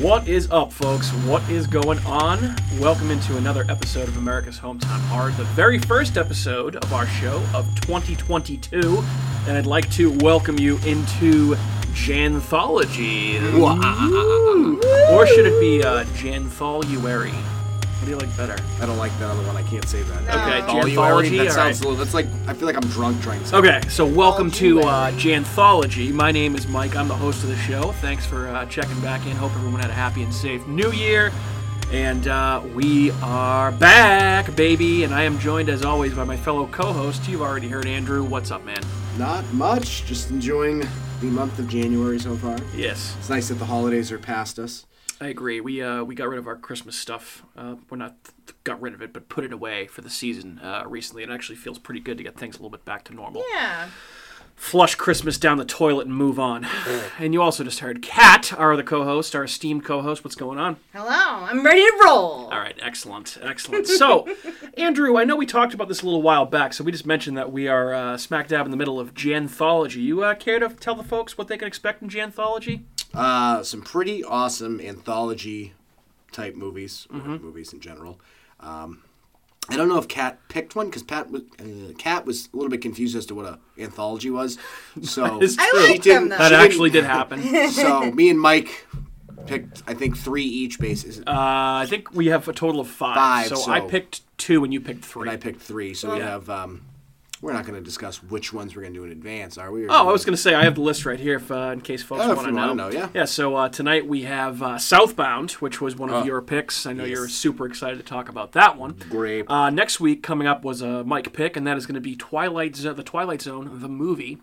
What is up, folks? What is going on? Welcome into another episode of America's Hometown Hard, the very first episode of our show of 2022. And I'd like to welcome you into Janthology. Or should it be uh, Jantholuary? What do you like better? I don't like that other one. I can't say that. Okay, Janthology. Janthology. That all sounds right. a little. That's like I feel like I'm drunk trying to. Okay, so welcome to uh, Janthology. My name is Mike. I'm the host of the show. Thanks for uh, checking back in. Hope everyone had a happy and safe New Year. And uh, we are back, baby. And I am joined, as always, by my fellow co-host. You've already heard Andrew. What's up, man? Not much. Just enjoying the month of January so far. Yes, It's nice that the holidays are past us. I agree. We uh, we got rid of our Christmas stuff. Uh, we're not got rid of it, but put it away for the season uh, recently. It actually feels pretty good to get things a little bit back to normal. Yeah. Flush Christmas down the toilet and move on. and you also just heard Kat, our other co-host, our esteemed co-host. What's going on? Hello. I'm ready to roll. All right, excellent, excellent. So, Andrew, I know we talked about this a little while back, so we just mentioned that we are uh, smack dab in the middle of Janthology. You uh, care to tell the folks what they can expect in Janthology? Uh, some pretty awesome anthology type movies, Mm-hmm. movies in general. Um, I don't know if Kat picked one because Pat was uh, Kat was a little bit confused as to what a anthology was. So is I true. like them. That actually did happen. so me and Mike picked I think three each basis. Uh, I think we have a total of five. Five, so, so- I picked two and you picked three. And I picked three, so we have. Um, we're not going to discuss which ones we're going to do in advance, are we? Or- Oh, I was going to say I have the list right here, if, uh, in case folks Oh, want to know. know, yeah. Yeah. So uh, tonight we have uh, Southbound, which was one of Oh, your picks. I know you're super excited to talk about that one. Great. Uh, next week coming up was a Mike pick, and that is going to be Twilight, Zo- the Twilight Zone, the movie.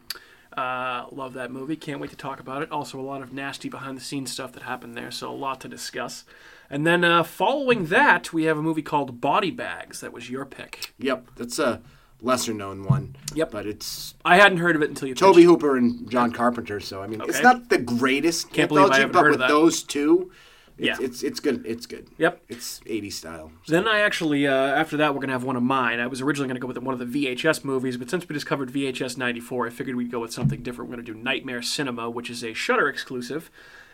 Uh, love that movie. Can't wait to talk about it. Also, a lot of nasty behind the scenes stuff that happened there, so a lot to discuss. And then uh, following that, we have a movie called Body Bags. That was your pick. Yep, that's a lesser known one. Yep. But it's I hadn't heard of it until you. Tobe pitched- Hooper and John Carpenter, so I mean, it's not the greatest Can't believe I but heard with those two, it's, Yeah. it's it's good. It's good. Yep. It's 80s style. Then I actually, uh, after that, we're going to have one of mine. I was originally going to go with one of the VHS movies, but since we just covered VHS 94, I figured we'd go with something different. We're going to do Nightmare Cinema, which is a Shudder exclusive.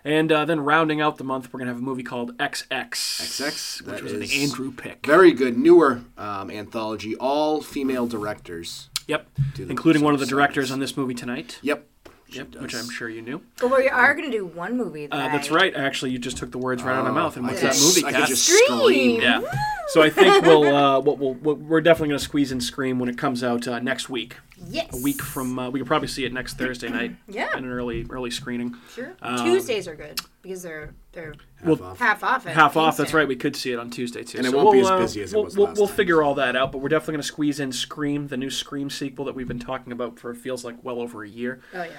And uh, then rounding out the month, we're going to have a movie called XX. XX, Which was an Andrew pick. Very good, newer um, anthology, all female directors. Yep. Including one of the directors on this movie tonight. Yep. Yep, which I'm sure you knew. But we are going to do one movie. That Uh, that's right. Actually, you just took the words right out of my mouth. And Oh, I what's that s- movie, I Kat? could just Scream. scream. Yeah. So I think we'll, uh, what we'll, what we're definitely going to squeeze in Scream when it comes out uh, next week. Yes. A week from, uh, we could probably see it next Thursday night. Yeah. In an early early screening. Sure. Um, Tuesdays are good because they're they're Half off. half off. At Half off. That's right. We could see it on Tuesday too. And it won't be we'll, as uh, busy as it we'll, was we'll, last we'll time. figure all that out. But we're definitely going to squeeze in Scream, the new Scream sequel that we've been talking about for it feels like well over a year. Oh yeah.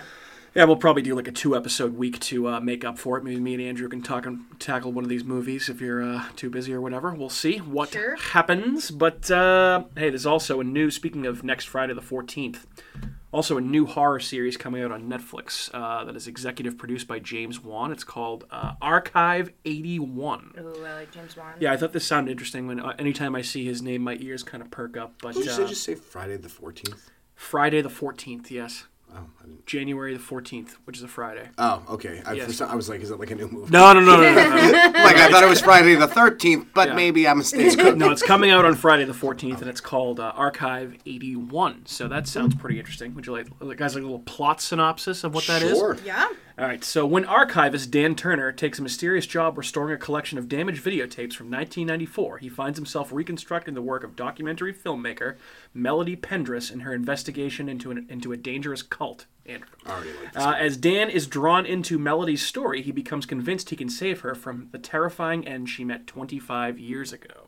Yeah, we'll probably do like a two episode week to uh, make up for it. Maybe me and Andrew can talk and tackle one of these movies if you're uh, too busy or whatever. We'll see what Sure. happens. But uh, hey, there's also a new. Speaking of next Friday the 14th, also a new horror series coming out on Netflix uh, that is executive produced by James Wan. It's called uh, Archive 81. Oh, I like James Wan. Yeah, I thought this sounded interesting. When uh, anytime I see his name, my ears kind of perk up. But Did you say, just say Friday the 14th? Friday the 14th, yes, Oh, I didn't. January the 14th, which is a Friday. Oh, okay. I, Yes. for some, I was like, is that like a new movie? No, no, no, no, no. no. Like, I thought it was Friday the 13th, but Yeah. maybe I'm mistaken. no, it's coming out on Friday the 14th, and it's called uh, Archive 81. So that sounds pretty interesting. Would you like, like guys, like a little plot synopsis of what that is? Sure. Yeah. All right. So when archivist Dan Turner takes a mysterious job restoring a collection of damaged videotapes from 1994, he finds himself reconstructing the work of documentary filmmaker Melody Pendras in her investigation into an, into a dangerous cult. Andrew. Like. Uh, as Dan is drawn into Melody's story, he becomes convinced he can save her from the terrifying end she met 25 years ago.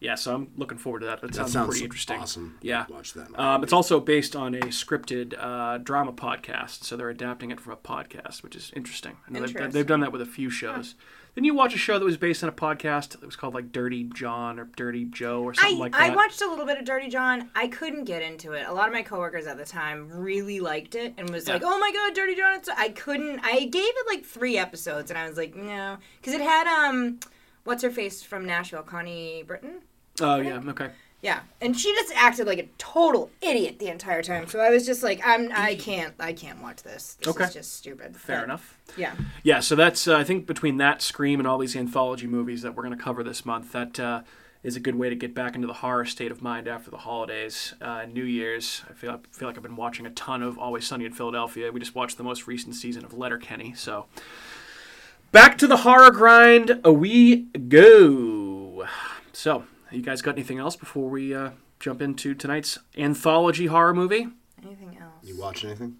Yeah, so I'm looking forward to that. That, that sounds, sounds pretty interesting. awesome. Yeah. Watch that. Um, it's also based on a scripted uh, drama podcast, so they're adapting it from a podcast, which is interesting. I know they've, Interesting. they've done that with a few shows. Didn't you watch a show that was based on a podcast that was called like Dirty John or Dirty Joe or I, something like that? I watched a little bit of Dirty John. I couldn't get into it. A lot of my coworkers at the time really liked it and was like, "Oh my god, Dirty John!" It's I couldn't. I gave it like three episodes, and I was like, "No," because it had um, what's her face from Nashville, Connie Britton. Oh yeah. Okay. Yeah, and she just acted like a total idiot the entire time. So I was just like, I'm, I can't, I can't watch this. This Okay. is just stupid. Fair But, enough. Yeah. Yeah, so that's uh, I think between that Scream and all these anthology movies that we're going to cover this month, that uh, is a good way to get back into the horror state of mind after the holidays. Uh, New Year's, I feel I feel like I've been watching a ton of Always Sunny in Philadelphia. We just watched the most recent season of Letterkenny, so back to the horror grind we go. So, you guys got anything else before we uh, jump into tonight's anthology horror movie? Anything else? You watch anything?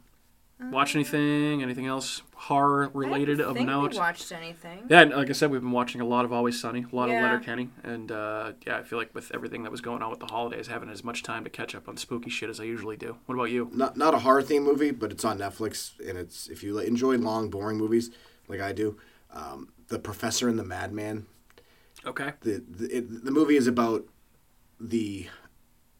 Watch anything? Anything else horror related of think note? We watched anything. Yeah, and like I said, we've been watching a lot of Always Sunny, a lot Yeah. of Letterkenny, and uh, yeah, I feel like with everything that was going on with the holidays, I haven't as much time to catch up on spooky shit as I usually do. What about you? Not not a horror theme movie, but it's on Netflix, and it's if you enjoy long, boring movies like I do, um, The Professor and the Madman. Okay. The the, it, the movie is about the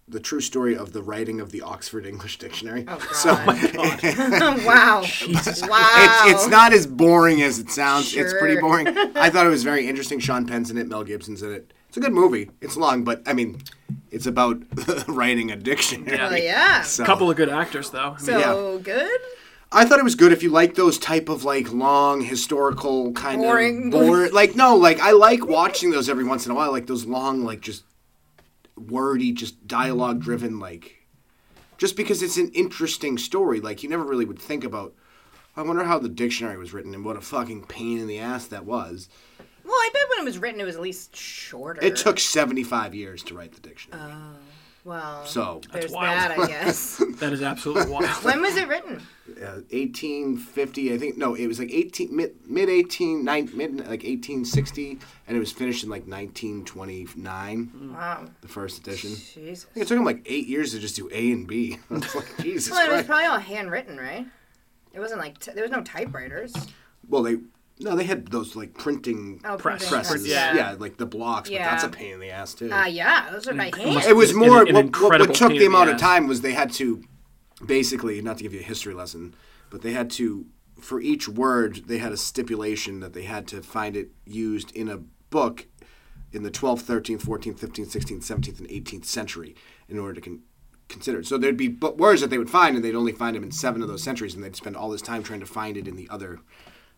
the true story of the writing of the Oxford English Dictionary. Oh, God. So wow. Jesus. Wow. it's it's not as boring as it sounds. It's pretty boring. I thought it was very interesting. Sean Penn's in it. Mel Gibson's in it. It's a good movie. It's long, but I mean, it's about writing a dictionary. Yeah. Oh, yeah. So, A couple of good actors, though. I mean, So good. I thought it was good if you like those type of like long historical kind Boring. of boring. Like no, like I like watching those every once in a while. Like those long, like just wordy, just dialogue driven. Like just because it's an interesting story. Like you never really would think about. I wonder how the dictionary was written and what a fucking pain in the ass that was. Well, I bet when it was written, it was at least shorter. It took seventy five years to write the dictionary. Oh. Well, so there's wild. that, I guess. That is absolutely wild. when was it written? uh, 1850 i think no it was like 18 mid mid 18 nine, mid like 1860 and it was finished in like 1929 Wow. the first edition Jesus. I think it took him like eight years to just do a and b like jesus Well, it was Christ. probably all handwritten, right? It wasn't like t- there was no typewriters. well they no they had those like printing Oh, Press. presses press, yeah. yeah. like the blocks but that's a pain in the ass too Ah, yeah, those are by hand. it was more an what, what, what took the in the amount of ass. time was they had to basically not to give you a history lesson but they had to for each word they had a stipulation that they had to find it used in a book in the 12th 13th 14th 15th 16th 17th and 18th century in order to con- consider it so there'd be bu- words that they would find and they'd only find them in seven of those centuries and they'd spend all this time trying to find it in the other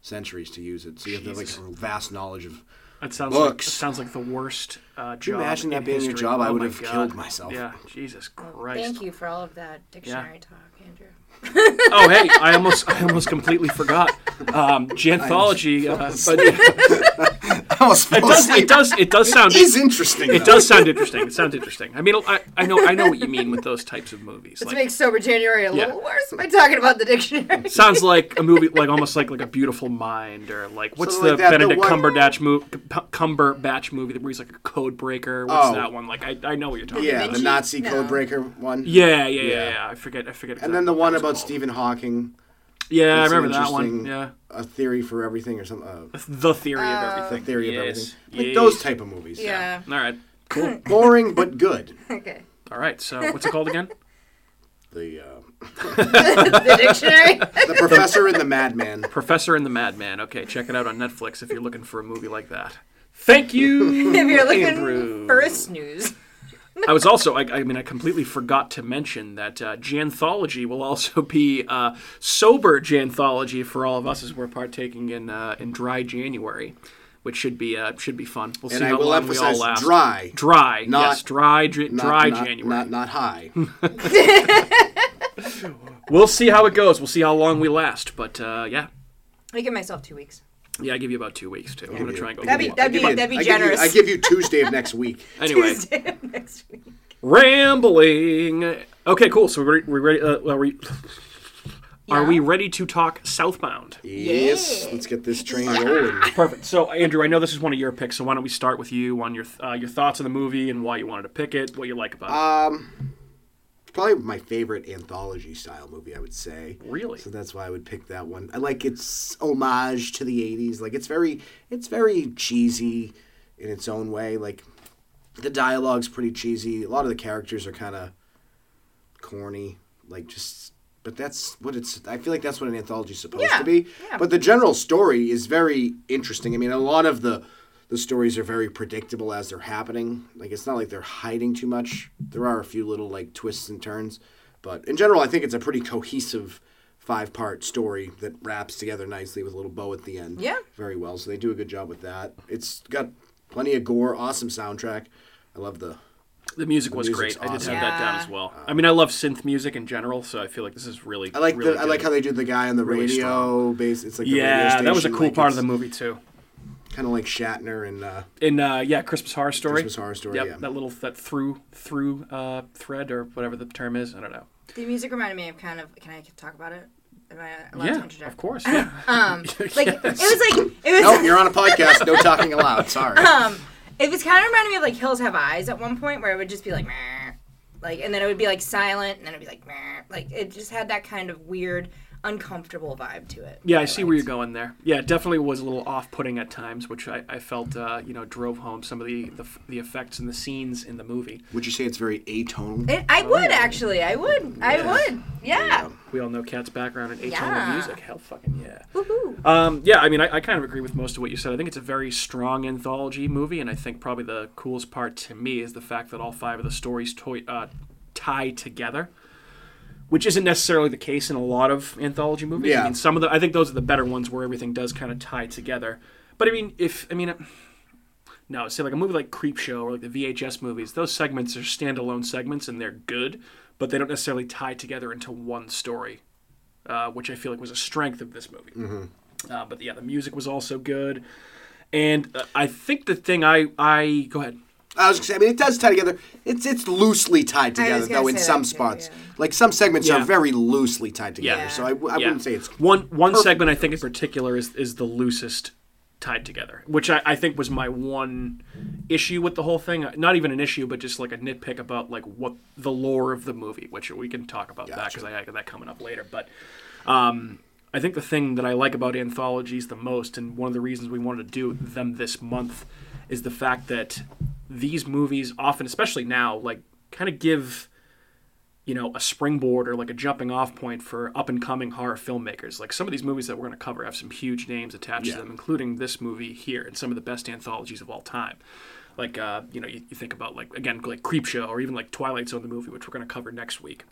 centuries to use it so you have to have like a vast knowledge of That sounds like, Books. that sounds like the worst uh, job. you imagine that in being your history. job? I Oh would have God. killed myself. Yeah, Jesus Christ. Thank you for all of that dictionary talk, Andrew. Oh, hey, I almost, I almost completely forgot. Um, Janthology, uh, but I almost it fell does, it does, it does sound, It is interesting. it though. does sound interesting. It sounds interesting. I mean, I, I know, I know what you mean with those types of movies. Let's Like, make Sober January a Yeah. little worse by talking about the dictionary. sounds like a movie, like almost like like a Beautiful Mind, or like what's Something the like that, the Benedict one- Cumberbatch movie? Cumberbatch movie where he's like a code breaker. What's Oh. that one? Like I, I know what you're talking about. Yeah, about. the Nazi No. codebreaker one. Yeah, yeah, yeah, Yeah. yeah. I forget, I forget. And then the one about called. Stephen Hawking. Yeah, I It's an remember that one. Yeah, A theory for everything or something. Uh, the theory of everything. the everything. theory of everything. Like yes. those type of movies. yeah. All right, cool. Boring but good. Okay. All right. So what's it called again? The uh, The dictionary. the professor and the madman. Professor and the Madman. Okay, check it out on Netflix if you're looking for a movie like that. Thank you. if you're looking Andrew. for a snooze. I was also, I, I mean, I completely forgot to mention that uh, Janthology will also be uh, sober Janthology for all of us as we're partaking in uh, in Dry January, which should be uh, should be fun. We'll And see I how will long we all last. dry. Dry, Not- yes, dry, dr- Not, dry not, January. Not, not high. We'll see how it goes. We'll see how long we last. But uh, yeah, I give myself two weeks. Yeah, I give you about two weeks too. I'm gonna try and go. That'd be- that'd be- I give that'd be I give generous. I give you Tuesday of next week. Anyway, Tuesday of next week. rambling. Okay, cool. So we're, we're ready. Uh, are we? Are we ready to talk Southbound? Yes. Yeah. Let's get this train rolling. Perfect. So, Andrew, I know this is one of your picks, so why don't we start with you on your uh, your thoughts on the movie and why you wanted to pick it, what you like about it. Um, probably my favorite anthology style movie, I would say. Really? So that's why I would pick that one. I like its homage to the '80s. Like it's very, it's very cheesy in its own way. Like the dialogue's pretty cheesy. A lot of the characters are kind of corny. Like just, but that's what it's. I feel like that's what an anthology is supposed Yeah, to be. yeah. But the general story is very interesting. I mean, a lot of the the stories are very predictable as they're happening. Like it's not like they're hiding too much. There are a few little like twists and turns, but in general, I think it's a pretty cohesive five part story that wraps together nicely with a little bow at the end. Yeah. very well. So they do a good job with that. It's got plenty of gore, awesome soundtrack. I love the The music was music's great. I did awesome. have that down as well. Uh, I mean, I love synth music in general, so I feel like this is really. I like really the I like how they do the guy on the Really radio base. It's like the Yeah, radio that was a cool like part of the movie too. Kind of like Shatner and uh, In uh, yeah, Christmas Horror Story. Christmas Horror Story. Yep, yeah. that little that through through uh, thread or whatever the term is. I don't know. The music reminded me of kind of. Can I talk about it? Am I allowed to Yeah, interject? of course. Yeah. Um, like it was like it was. No, you're on a podcast. No talking aloud. Sorry. um, it was kind of reminding me of like Hills Have Eyes at one point, where it would just be like, "Meh," like, and then it would be like silent, and then it'd be like, "Meh." like it just had that kind of weird, uncomfortable vibe to it. Yeah, I that see where you're going there. Yeah, it definitely was a little off-putting at times, which I, I felt uh, you know drove home some of the, the the effects and the scenes in the movie. Would you say it's very atonal? It, I would actually. I would. I would. Yeah. We all know Kat's background in atonal Yeah. music. Hell, fucking yeah. Woohoo. Um, yeah, I mean, I, I kind of agree with most of what you said. I think it's a very strong anthology movie, and I think probably the coolest part to me is the fact that all five of the stories toy, uh, tie together, which isn't necessarily the case in a lot of anthology movies. Yeah. I mean, some of the I think those are the better ones where everything does kind of tie together. But I mean, if I mean. No, say like a movie like Creepshow or like the VHS movies, those segments are standalone segments and they're good, but they don't necessarily tie together into one story, uh, which I feel like was a strength of this movie. Uh, but yeah, the music was also good, and uh, I think the thing I I go ahead. I was gonna say, I mean, it does tie together. It's it's loosely tied together though in some that too, spots. yeah. Like some segments Yeah. are very loosely tied together. Yeah. So I, Yeah. wouldn't say it's one one segment I think in particular is is the loosest tied together, which I, I think was my one issue with the whole thing. Not even an issue, but just like a nitpick about like what the lore of the movie, which we can talk about that because I got that coming up later. But um, I think the thing that I like about anthologies the most, and one of the reasons we wanted to do them this month, is the fact that these movies often, especially now, like kind of give you know, a springboard or like a jumping off point for up and coming horror filmmakers. Like some of these movies that we're going to cover have some huge names attached Yeah. to them, including this movie here and some of the best anthologies of all time. Like, uh, you know, you, you think about like again like Creepshow or even like Twilight Zone the movie, which we're going to cover next week.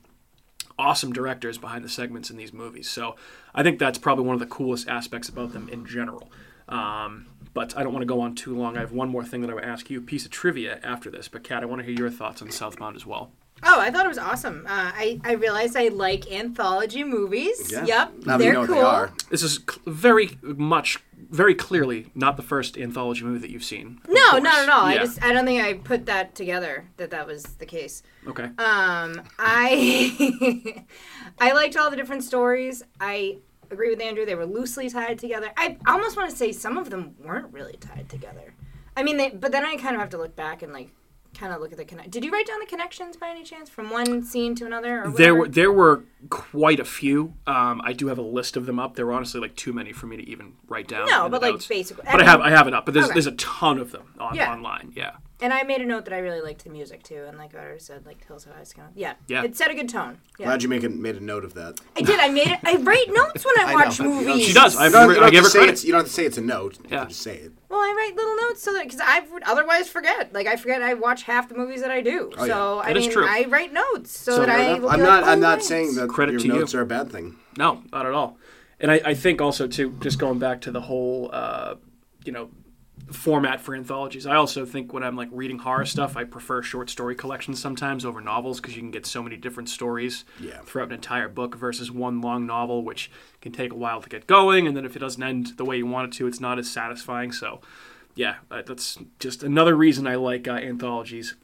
Awesome directors behind the segments in these movies, so I think that's probably one of the coolest aspects about them in general. Um, but I don't want to go on too long. I have one more thing that I would ask you, a piece of trivia after this. But Kat, I want to hear your thoughts on Southbound as well. Oh, I thought it was awesome. Uh, I I realized I like anthology movies. Yeah. Yep, Now that they're you know cool. they are. This is cl- very much, very clearly not the first anthology movie that you've seen. No, course. not at all. I just I don't think I put that together that that was the case. okay. Um, I I liked all the different stories. I agree with Andrew; they were loosely tied together. I almost want to say some of them weren't really tied together. I mean, they, but then I kind of have to look back and like kind of look at the connect. Did you write down the connections by any chance from one scene to another? Or There were there were quite a few. Um, I do have a list of them up. There were honestly like too many for me to even write down. No, but like notes. basically. But I have I have it up. But there's Okay. there's a ton of them on, Yeah. online. Yeah. And I made a note that I really liked the music too, and like I already said, like Hills Have Eyes kind of yeah, Yeah. it set a good tone. Yeah, Glad you make a, made a note of that. I did. I made it. I write notes when I I watch know. Movies. She does. I've You don't, you I don't give her to say credit. it's, you don't have to say it's a note. You Yeah. can just say it. Well, I write little notes so that because I would otherwise forget. Like I forget I watch half the movies that I do. Oh, yeah. so I That is mean, true. I write notes so, So that I will I'm like, not. oh, I'm not right. saying that Credit your to you. notes are a bad thing. No, not at all. And I, I think also too, just going back to the whole, uh, you know, format for anthologies. I also think when I'm like reading horror stuff, I prefer short story collections sometimes over novels because you can get so many different stories Yeah. throughout an entire book versus one long novel, which can take a while to get going. And then if it doesn't end the way you want it to, it's not as satisfying. So, yeah, uh, that's just another reason I like uh, anthologies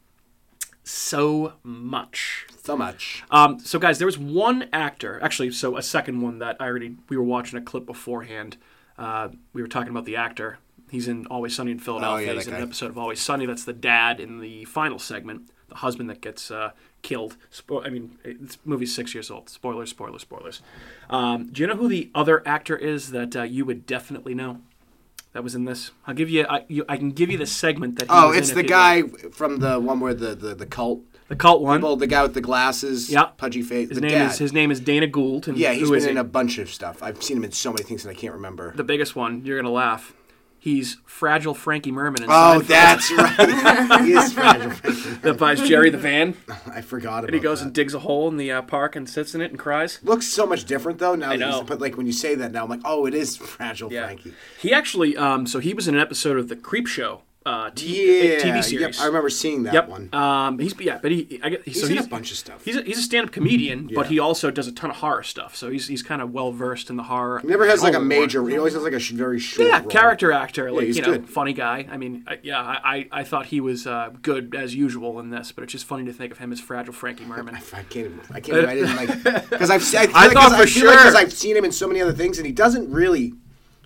so much. So much. Um, so guys, there was one actor, actually, so a second one that I already we were watching a clip beforehand. Uh, we were talking about the actor. He's in Always Sunny in Philadelphia. Oh, yeah, He's in an episode of Always Sunny. That's the dad in the final segment, the husband that gets uh, killed. Spo- I mean, this movie's six years old. Spoilers, spoilers, spoilers. Um, do you know who the other actor is that uh, you would definitely know? That was in this. I'll give you. I, you, I can give you the segment that. He Oh, it's the guy like. from the one where the the, the cult. the cult one. Well, the guy with the glasses. Yeah. Pudgy face. His name dad. is his name is Dana Gould. And Yeah, he's been in a bunch of stuff. I've seen him in so many things and I can't remember. the biggest one. You're gonna laugh. He's fragile Frankie Merman in Oh, Seinfeld that's right. he is fragile. that buys Jerry the van. I forgot about it. And he goes that. and digs a hole in the uh, park and sits in it and cries. Looks so much different though now. that you- know. But like when you say that now, I'm like, oh, it is fragile Yeah. Frankie. He actually, um, so he was in an episode of the Creepshow uh, t- Yeah, TV Yep, series. I remember seeing that Yep. one. Um, he's yeah, but he I get He's so in he's a bunch of stuff. He's a, he's a stand-up comedian, but he also does a ton of horror stuff. So he's he's kind of well versed in the horror. He never has like a major. He always has like a sh- very short. Yeah, role. character actor, like he's you know, good. funny guy. I mean, I, yeah, I, I I thought he was uh, good as usual in this, but it's just funny to think of him as fragile Frankie Merman. I can't. Even, I can't. I didn't like because I've. I, I like, thought for I feel like I've seen him in so many other things, and he doesn't really.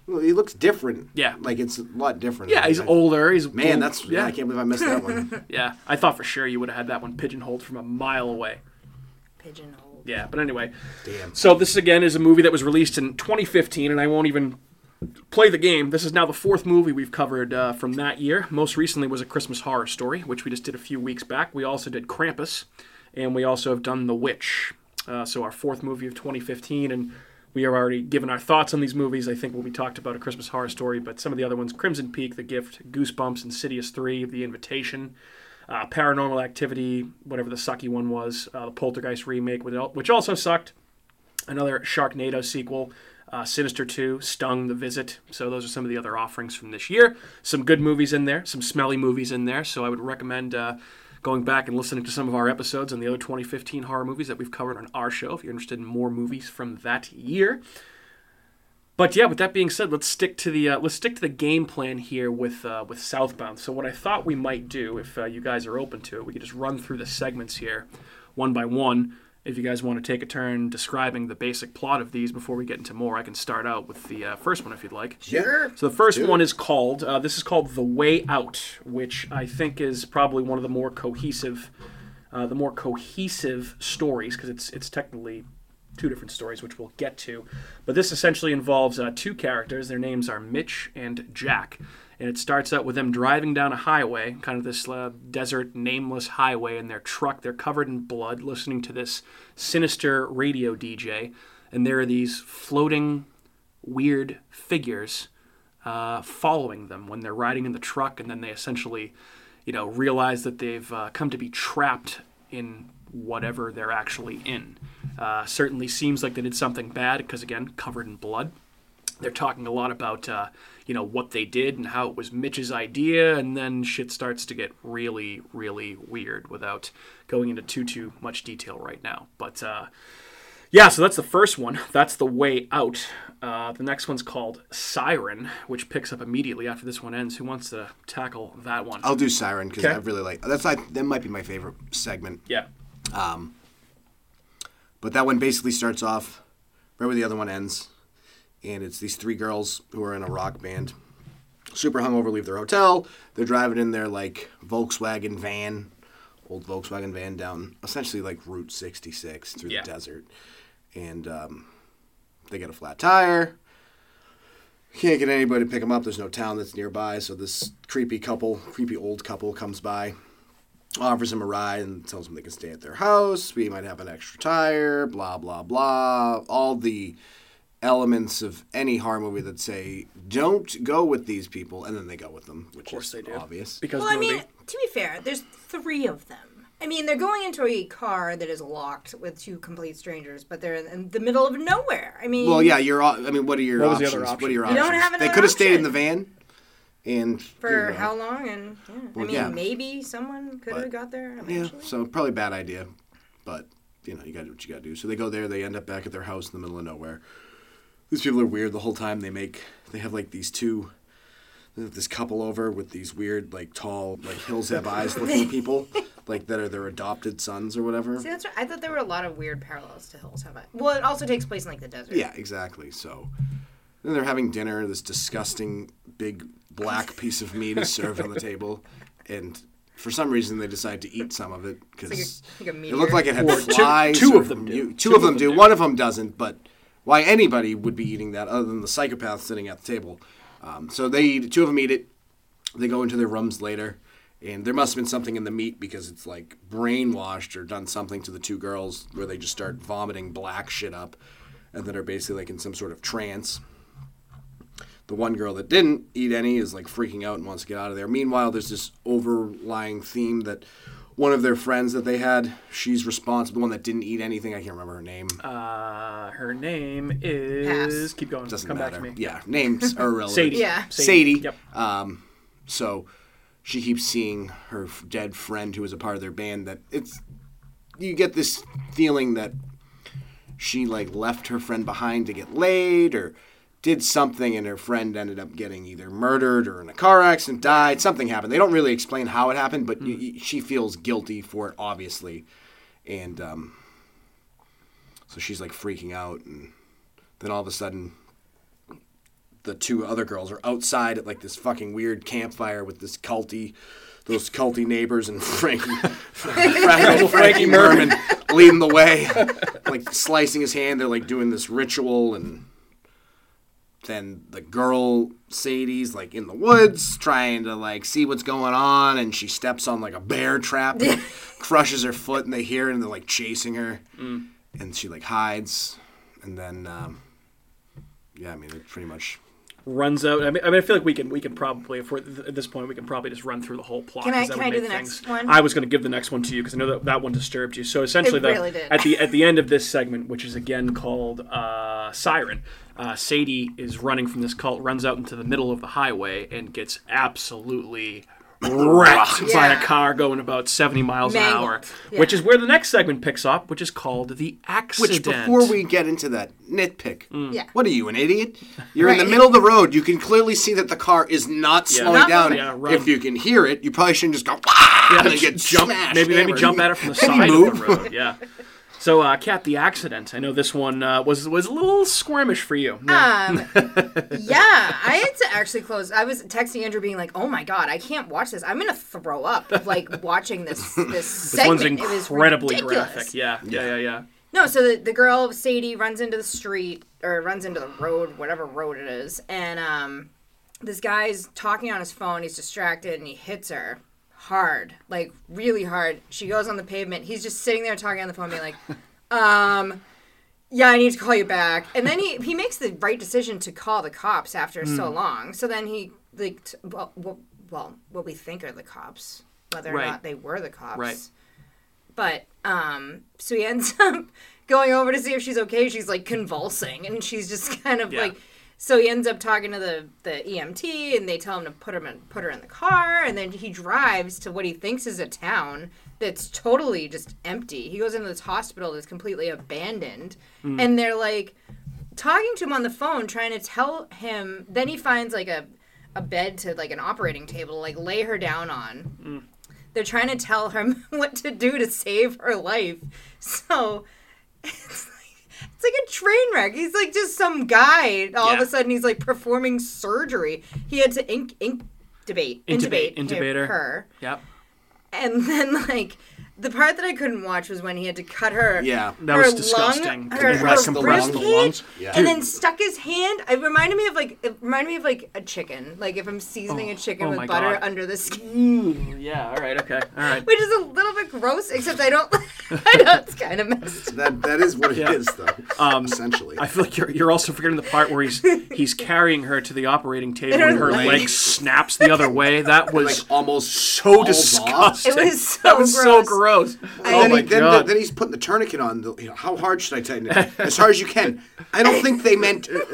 Well, he looks different. Yeah. like it's a lot different. Yeah, he's I- older. He's Man, old- that's yeah. I can't believe I missed that one. Yeah, I thought for sure you would have had that one pigeonholed from a mile away. Pigeonholed. Yeah, but anyway. Damn. So this again is a movie that was released in 2015, and I won't even play the game. This is now the fourth movie we've covered uh, from that year. Most recently was a Christmas Horror Story, which we just did a few weeks back. We also did Krampus, and we also have done The Witch. Uh, so our fourth movie of 2015, and we have already given our thoughts on these movies. I think we'll be talked about a Christmas Horror Story, but some of the other ones: Crimson Peak, The Gift, Goosebumps, Insidious 3, The Invitation uh, Paranormal Activity, whatever the sucky one was, uh, the Poltergeist remake, which which also sucked. Another Sharknado sequel, uh, Sinister 2, Stung, The Visit. So those are some of the other offerings from this year. Some good movies in there, some smelly movies in there. So I would recommend uh, going back and listening to some of our episodes on the other 2015 horror movies that we've covered on our show if you're interested in more movies from that year. But yeah, with that being said, let's stick to the uh, let's stick to the game plan here with uh, with Southbound. So what I thought we might do, if uh, you guys are open to it, we could just run through the segments here, one by one. If you guys want to take a turn describing the basic plot of these before we get into more, I can start out with the uh, first one if you'd like. Sure. So the first Do one is called. Uh, this is called The Way Out, which I think is probably one of the more cohesive, uh, the more cohesive stories because it's it's technically two different stories, which we'll get to. But this essentially involves uh, two characters. Their names are Mitch and Jack. And it starts out with them driving down a highway, kind of this uh, desert, nameless highway, in their truck. They're covered in blood, listening to this sinister radio DJ. And there are these floating, weird figures uh, following them when they're riding in the truck. And then they essentially, you know, realize that they've uh, come to be trapped in whatever they're actually in. Uh, certainly seems like they did something bad because, again, covered in blood. They're talking a lot about, uh, you know, what they did and how it was Mitch's idea, and then shit starts to get really, really weird without going into too, too much detail right now. But, uh, yeah, so that's the first one. That's the way out. Uh, the next one's called Siren, which picks up immediately after this one ends. Who wants to tackle that one? I'll do Siren because. I really like. That's like that might be my favorite segment. yeah. Um, But that one basically starts off right where the other one ends, and it's these three girls who are in a rock band, super hungover, leave their hotel. They're driving in their like Volkswagen van, old Volkswagen van down essentially like Route 66 through Yeah. the desert, and um, they get a flat tire. Can't get anybody to pick them up. There's no town that's nearby, so this creepy couple, creepy old couple, comes by offers him a ride and tells him they can stay at their house. We might have an extra tire, blah, blah, blah. All the elements of any horror movie that say, don't go with these people, and then they go with them, which course is they do. obvious. Because Well, I mean, to be fair, there's three of them. I mean, they're going into a car that is locked with two complete strangers, but they're in the middle of nowhere. I mean, Well, yeah, you're. all- I mean, what are your What options? other What are your option? You options? don't have they could have stayed in the van, and for you know, how long? And yeah. I mean, yeah. maybe someone could have got there Yeah, so probably a bad idea, but you know you got to do what you got to do. So they go there. They end up back at their house in the middle of nowhere. These people are weird the whole time. They make they have like these two, this couple over with these weird like tall like hills have eyes looking people like that are their adopted sons or whatever. See, that's right. I thought there were a lot of weird parallels to Hills Have Eyes. Well, it also takes place in like the desert. Yeah, exactly. So then they're having dinner. This disgusting big black piece of meat is served on the table, and for some reason they decide to eat some of it because like like it looked like it had Or two- flies. two or of them do. mu- Two, Two of them do. One of them doesn't. But why anybody would be eating that other than the psychopath sitting at the table? Um, so they eat. Two of them eat it. They go into their rooms later. And there must have been something in the meat because it's like brainwashed or done something to the two girls where they just start vomiting black shit up and then are basically like in some sort of trance. the one girl that didn't eat any is like freaking out and wants to get out of there. Meanwhile, there's this overlying theme that one of their friends that they had, she's responsible. The one that didn't eat anything, I can't remember her name. Uh, her name is. Pass. Keep going. Doesn't Come matter. back to me. Yeah, names are irrelevant. Sadie. Yeah. Sadie. Yep. Um, so she keeps seeing her dead friend who was a part of their band. That it's you get this feeling that she like left her friend behind to get laid or did something and her friend ended up getting either murdered or in a car accident died something happened. They don't really explain how it happened but y y she feels guilty for it obviously. And um, so she's like freaking out and then all of a sudden the two other girls are outside at like this fucking weird campfire with this culty, those culty neighbors and Frankie, Frankie, Frankie Merman leading the way, like slicing his hand. They're like doing this ritual, and then the girl Sadie's like in the woods trying to like see what's going on, and she steps on like a bear trap, and crushes her foot, and they hear it, and they're like chasing her, and she like hides, and then. Um, yeah, I mean, it pretty much runs out. I mean, I mean, I feel like we can we can probably if we're at this point we can probably just run through the whole plot. Can I- 'cause that can would I do make the next one? I was going to give the next one to you because I know that that one disturbed you. So essentially, It the, really did. at the at the end of this segment, which is again called uh, Siren, uh, Sadie is running from this cult, runs out into the middle of the highway, and gets absolutely. Wrecked by a car going about 70 miles an hour, Yeah. which is where the next segment picks up, which is called the accident. Which, before we get into that nitpick, Yeah. what are you, an idiot? You're in the middle of the road. You can clearly see that the car is not Yeah. slowing Not down. moving. Yeah, if you can hear it, you probably shouldn't just go. "Wah!" and then get jump, smashed, maybe maybe jump at it from the Maybe side move. of the road. Yeah. So, uh, Kat, the accident. I know this one uh, was was a little squirmish for you. Yeah. Um, yeah, I had to actually close. I was texting Andrew, being like, "Oh my god, I can't watch this. I'm gonna throw up like watching this this this segment. one's It was incredibly ridiculous. graphic. Yeah, yeah, yeah, yeah. No, so the, the girl Sadie runs into the street or runs into the road, whatever road it is, and um, this guy's talking on his phone. He's distracted and he hits her hard, like really hard. She goes on the pavement. He's just sitting there talking on the phone, being like, um. Yeah, I need to call you back. And then he, he makes the right decision to call the cops after Hmm. so long. So then he like t- well, well, well what we think are the cops, whether or Right. not they were the cops. Right. But um, so he ends up going over to see if she's okay. She's like convulsing, and she's just kind of Yeah. like. So he ends up talking to the, the EMT, and they tell him to put him in, put her in the car, and then he drives to what he thinks is a town that's totally just empty. He goes into this hospital that's completely abandoned, mm. and they're like talking to him on the phone, trying to tell him. Then he finds like a a bed to like an operating table, to, like lay her down on. Mm. They're trying to tell him what to do to save her life. So it's like a train wreck. He's like just some guy. All of a sudden, he's like performing surgery. He had to ink ink debate intubate, intubate her. her. Yep. And then like the part that I couldn't watch was when he had to cut her. Yeah. That her was disgusting. Lung, her, The her rest the rib lungs. Cage. Yeah. and then stuck his hand. It reminded me of like it reminded me of like a chicken. Like if I'm seasoning Oh, a chicken oh with butter God. under the skin, Yeah. All right. Okay. All right. which is a little bit gross. Except I don't. I know it's kind of messed. That that is what it is, Yeah. though. Um, essentially. I feel like you're, you're also forgetting the part where he's he's carrying her to the operating table And her and her leg- leg snaps the other way. That was like almost so falls off. disgusting. It was so that was so gross. Gross. And oh then, my he, then, god. then he's putting the tourniquet on. The, you know, how hard should I tighten it? As hard as you can. I don't think they meant. and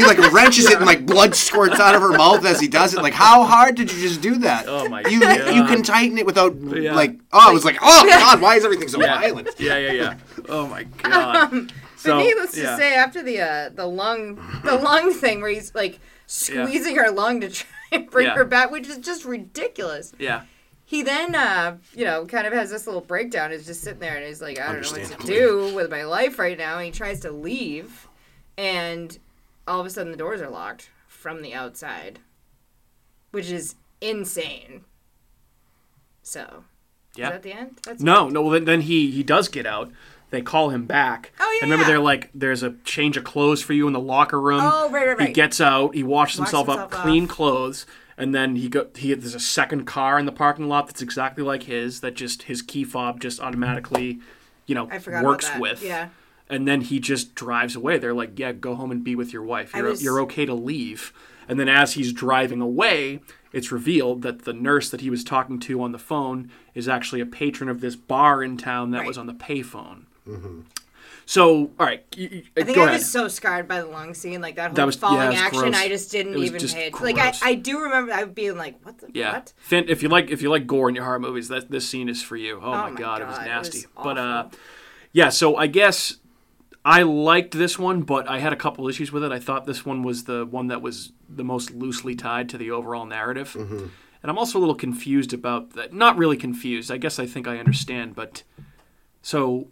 he like wrenches it and like blood squirts out of her mouth as he does it. Like, how hard did you just do that? Oh my you, God. You can tighten it without Yeah. like. Oh, I was like, oh god, why is everything so yeah. violent? yeah, yeah, yeah. Oh my god. But needless yeah. to say, after the uh, the lung the lung thing where he's like squeezing her lung to try and bring Yeah. her back, which is just ridiculous. Yeah. He then, uh, you know, kind of has this little breakdown. He's just sitting there and he's like, I don't know what to do with my life right now. And he tries to leave, and all of a sudden the doors are locked from the outside, which is insane. So, Yeah. is that the end? That's No, no. Well, then, then he he does get out. They call him back. Oh, yeah, And remember, yeah. they're like, "There's a change of clothes for you in the locker room." Oh, right, right, right. He gets out. He washes Washes himself up, himself clean clothes, and then he go. He there's a second car in the parking lot that's exactly like his. That just his key fob just automatically, you know, works with. Yeah. And then he just drives away. They're like, "Yeah, go home and be with your wife. You're was- you're okay to leave." And then as he's driving away, it's revealed that the nurse that he was talking to on the phone is actually a patron of this bar in town that Right. was on the payphone. Mm-hmm. So, all right. I think go I ahead. was so scarred by the lung scene, like that whole That was- yeah, falling it was action. gross. I just didn't It was even just pay. Like I. I do remember I was being like, "What the Yeah, what?" Finn, if you like if you like gore in your horror movies, that this scene is for you. Oh, my, my god, it was God, it nasty. was but uh, yeah. So I guess I liked this one, but I had a couple issues with it. I thought this one was the one that was the most loosely tied to the overall narrative, and I'm also a little confused about that. Not really confused. I guess I think I understand, but so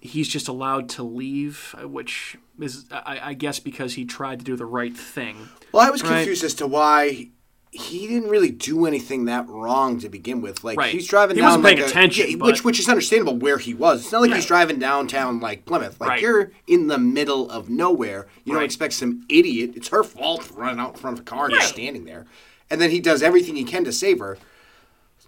he's just allowed to leave, which is I, I guess because he tried to do the right thing. Well, I was Right. confused as to why he didn't really do anything that wrong to begin with. Like Right. he's driving He down wasn't paying a- attention, yeah, but- which which is understandable where he was. It's not like he's driving downtown like Plymouth. Like Right. you're in the middle of nowhere. You don't expect some idiot. It's her fault for running out in front of a car and just standing there. And then he does everything he can to save her.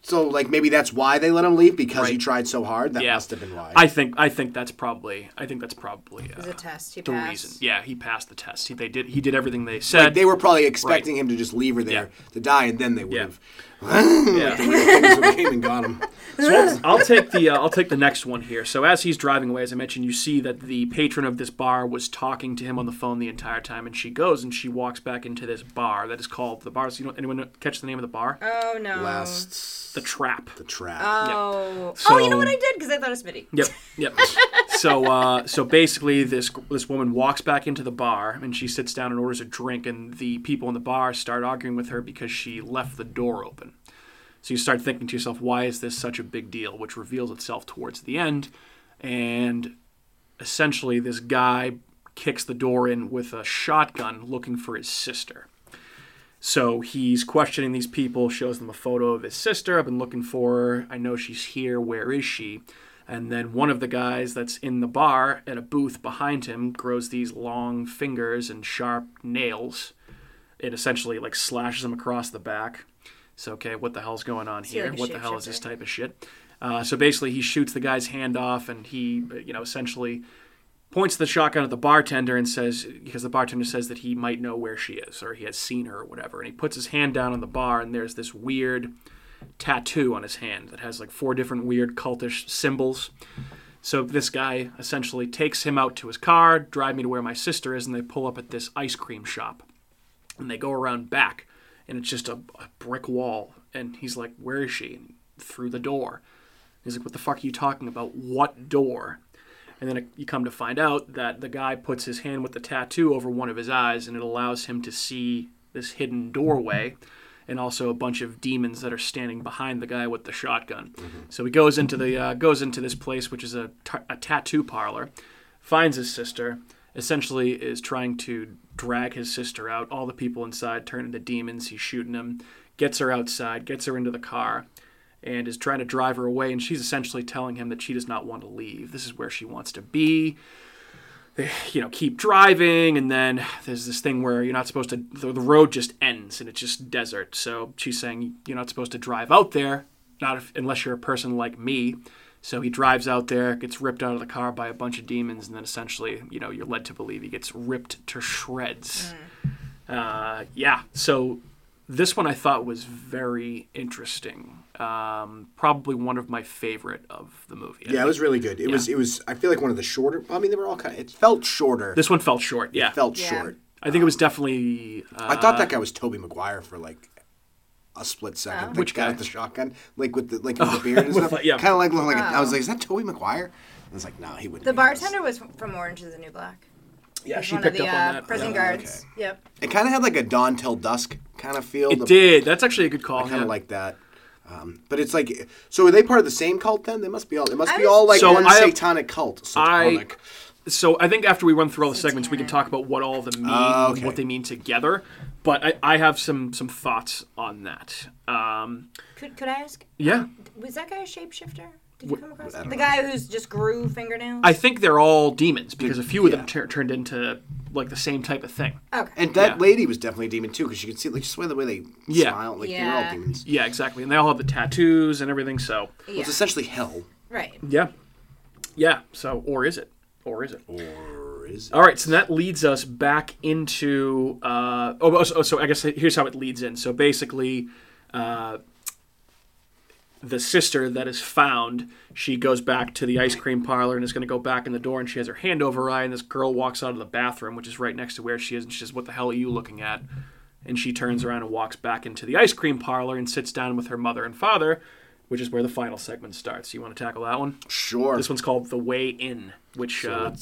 So like maybe that's why they let him leave because he tried so hard. That Yeah. must have been why. I think I think that's probably I think that's probably uh, It was a test. He the passed. reason. Yeah, he passed the test. He, they did he did everything they said. like they were probably expecting him to just leave her there Yeah. to die, and then they would Yeah. have. Yeah. Things came and got him. So I'll, I'll take the uh, I'll take the next one here. So as he's driving away, as I mentioned, you see that the patron of this bar was talking to him on the phone the entire time, and she goes and she walks back into this bar that is called the bar. So you know anyone catch the name of the bar? Oh no. Last The Trap. the trap. Oh. So- oh, you know what I did? Because I thought it was Smitty. Yep, yep. so, uh, so basically, this this woman walks back into the bar and she sits down and orders a drink, and the people in the bar start arguing with her because she left the door open. So you start thinking to yourself, why is this such a big deal? Which reveals itself towards the end, and essentially, this guy kicks the door in with a shotgun, looking for his sister. So he's questioning these people, shows them a photo of his sister. I've been looking for her. I know she's here. Where is she? And then one of the guys that's in the bar at a booth behind him grows these long fingers and sharp nails. It essentially like slashes him across the back. So okay, what the hell's going on he here? like what the hell is this type of shit? Uh, so basically, he shoots the guy's hand off, and he, you know, essentially points the shotgun at the bartender and says, because the bartender says that he might know where she is or he has seen her or whatever. And he puts his hand down on the bar, and there's this weird tattoo on his hand that has like four different weird cultish symbols. So this guy essentially takes him out to his car, drive me to where my sister is, and they pull up at this ice cream shop. And they go around back, and it's just a, a brick wall. And he's like, Where is she? And through the door. He's like, What the fuck are you talking about? What door? And then it, you come to find out that the guy puts his hand with the tattoo over one of his eyes, and it allows him to see this hidden doorway, and also a bunch of demons that are standing behind the guy with the shotgun. So he goes into the uh, goes into this place, which is a tattoo parlor, finds his sister, essentially is trying to drag his sister out. All the people inside turn into demons. He's shooting them, gets her outside, gets her into the car and is trying to drive her away. And she's essentially telling him that she does not want to leave. This is where she wants to be. They, you know, keep driving, and then there's this thing where you're not supposed to. The, the road just ends, and it's just desert. So she's saying you're not supposed to drive out there, not if, unless you're a person like me. So he drives out there, gets ripped out of the car by a bunch of demons, and then essentially, you know, you're led to believe he gets ripped to shreds. Uh, yeah. So this one I thought was very interesting. Um, probably one of my favorite of the movie. I Yeah, it was really good. It was. It was. I feel like one of the shorter. I mean, they were all kind of. It felt shorter. This one felt short. Yeah. felt Yeah. short. I think it was definitely. Uh, I thought that guy was Tobey Maguire for like a split second. The Which guy guy? with the shotgun, like with the like with the beard and with stuff. the- yeah. Kind of like looking like. a- I was Oh. like, is that Tobey Maguire? I was like, no, he wouldn't. The be in this. bartender was from Orange is the New Black. Yeah, she one picked of the up on uh, that. prison Yeah, guards. okay. Yep. It kind of had like a Dawn Till Dusk kind of feel. It The- did. That's actually a good call. I kind of yeah. like that. Um, but it's like, so are they part of the same cult then? They must be all. It must I be was- all like So one I satanic cult. Satanic. So I think after we run through all the segments, we can talk about what all of them mean, and okay. what they mean together. But I, I have some some thoughts on that. Um, Could, could I ask? yeah, Was that guy a shapeshifter? Did you come across I The guy who's just grew fingernails? I think they're all demons because a few of them yeah. tur- turned into like the same type of thing. okay. And that Yeah. lady was definitely a demon too, because you could see like just the way they Yeah. smile, like they were Yeah. all demons. Yeah, exactly. And they all have the tattoos and everything. So yeah. It's essentially hell. right. yeah, yeah. So or is it? Or is it? Is? All right, so that leads us back into. Uh, oh, so, so I guess here's how it leads in. So basically, uh, the sister that is found, she goes back to the ice cream parlor and is going to go back in the door, and she has her hand over her eye, and this girl walks out of the bathroom, which is right next to where she is, and she says, "What the hell are you looking at?" And she turns around and walks back into the ice cream parlor and sits down with her mother and father, which is where the final segment starts. You want to tackle that one? Sure. This one's called "The Way In," which. So uh,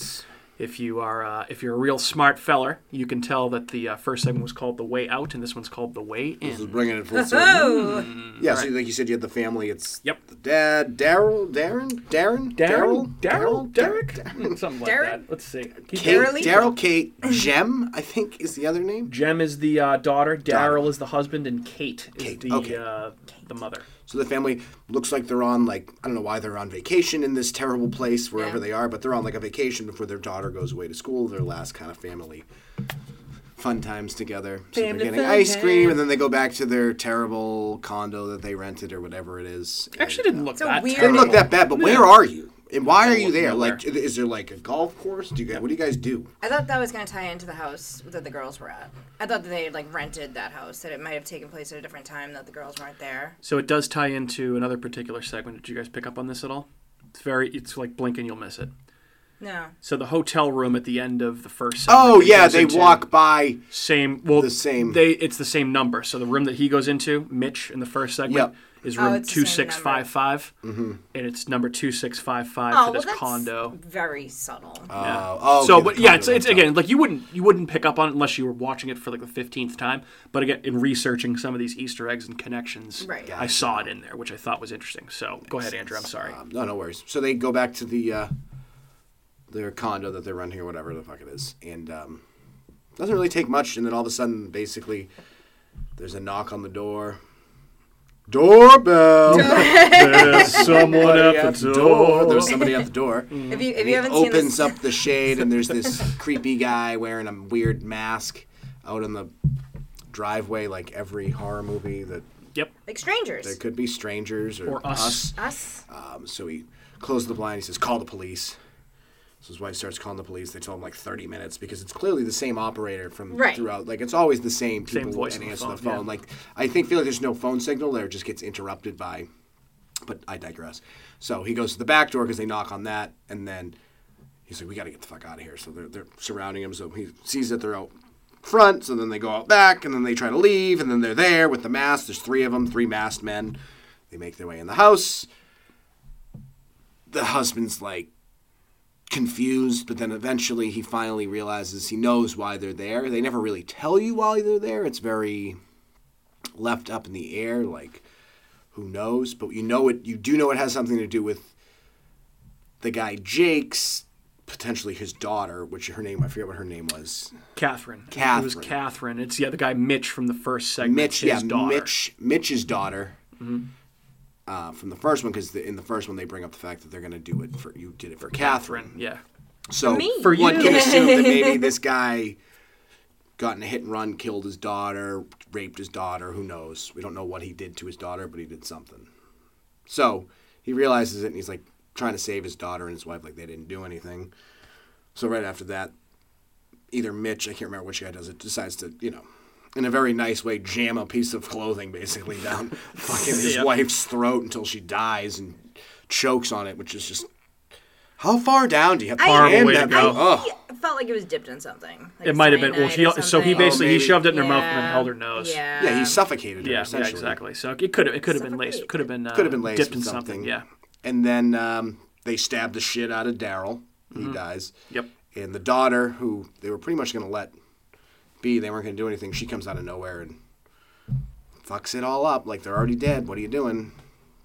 if you are uh, if you're a real smart feller, you can tell that the uh, first segment was called "The Way Out" and this one's called "The Way This is In." bringing it full circle. Oh, Yeah, so like you said, you had the family. It's Yep. the dad, Daryl, Darren, Darren, Daryl, Daryl, Derek, Derek, something like Darren? that. Let's see. Kate. Daryl? Daryl, Kate, Jem, I think is the other name. Jem is the uh, daughter, Daryl is the husband, and Kate is Kate, the okay. uh, the mother. So the family looks like they're on like I don't know why they're on vacation in this terrible place wherever Yeah. they are, but they're on like a vacation before their daughter goes away to school. Their last kind of family fun times together. So they're getting fun ice cream, and then they go back to their terrible condo that they rented or whatever it is. Actually, And, didn't uh, look So that. weird. Didn't look that bad, but where are you? And why are you there? nowhere. Like, is there like a golf course? Do you guys, what do you guys do? I thought that was going to tie into the house that the girls were at. I thought that they had like rented that house. That it might have taken place at a different time. That the girls weren't there. So it does tie into another particular segment. Did you guys pick up on this at all? It's very. It's like blink and you'll miss it. No. So the hotel room at the end of the first. segment Oh yeah, they into- walk by. Same. Well, The same- They it's the same number. So the room that he goes into, Mitch, in the first segment, Yep. Is Oh, room it's the two same six five five, Mm-hmm. and it's number two six five five Oh, for well, this that's condo. very subtle. Uh, oh, so, okay, but yeah, it's, it's hotel. again like you wouldn't you wouldn't pick up on it unless you were watching it for like the fifteenth time. But again, in researching some of these Easter eggs and connections, Right. I saw it in there, which I thought was interesting. So go ahead, Andrew. I'm sorry. Um, no, no worries. So they go back to the uh, their condo that they're renting or whatever the fuck it is, and um, doesn't really take much. And then all of a sudden, basically, there's a knock on the door. Doorbell. There's someone Somebody at the door. There's somebody at the door. If you if you he haven't seen opens this, up the shade, and there's this creepy guy wearing a weird mask out in the driveway, like every horror movie that Yep. like strangers, there could be strangers or, Or us. us. Um, so he closes the blind. He says, "Call the police." So his wife starts calling the police. They tell him like 30 minutes because it's clearly the same operator from Right. throughout. Like it's always the same Same people voice and on the answer phone, the phone. yeah. Like I think feel like there's no phone signal there. It just gets interrupted by. But I digress. So he goes to the back door because they knock on that, and then he's like, "We got to get the fuck out of here." So they're they're surrounding him. So he sees that they're out front. So then they go out back, and then they try to leave, and then they're there with the mask. There's three of them, three masked men. They make their way in the house. The husband's like confused, but then eventually he finally realizes he knows why they're there. They never really tell you why they're there. It's very left up in the air, like who knows? But you know it. You do know it has something to do with the guy Jake's potentially his daughter, which her name I forget what her name was. Catherine. Catherine. It was Catherine. It's yeah, the guy Mitch from the first segment. Mitch, yeah, daughter. Mitch, Mitch's daughter. Mm-hmm. Uh, from the first one, because in the first one they bring up the fact that they're going to do it for you did it for Catherine. Yeah. So me. For one you. can assume that maybe this guy got in a hit and run, killed his daughter, raped his daughter. Who knows? We don't know what he did to his daughter, but he did something. So he realizes it, and he's like trying to save his daughter and his wife, like they didn't do anything. So right after that, either Mitch, I can't remember which guy does it, decides to, you know, in a very nice way, jam a piece of clothing basically down fucking his Yep. wife's throat until she dies and chokes on it, which is just. How far down do you have to Horrible way to that go. thing? Ugh. I felt like it was dipped in something. Like It might have been. Well, cyanide he, so he something. basically he shoved it in her mouth and then held her nose. Yeah. Yeah, he suffocated her. Yeah, yeah, exactly. So it could have it could have been laced. Suffocate. Could have been uh, Could have been laced dipped in something. something. Yeah. And then um, they stabbed the shit out of Daryl. He Mm-hmm. dies. Yep. And the daughter, who they were pretty much going to let be, they weren't going to do anything. She comes out of nowhere and fucks it all up. Like they're already dead. What are you doing?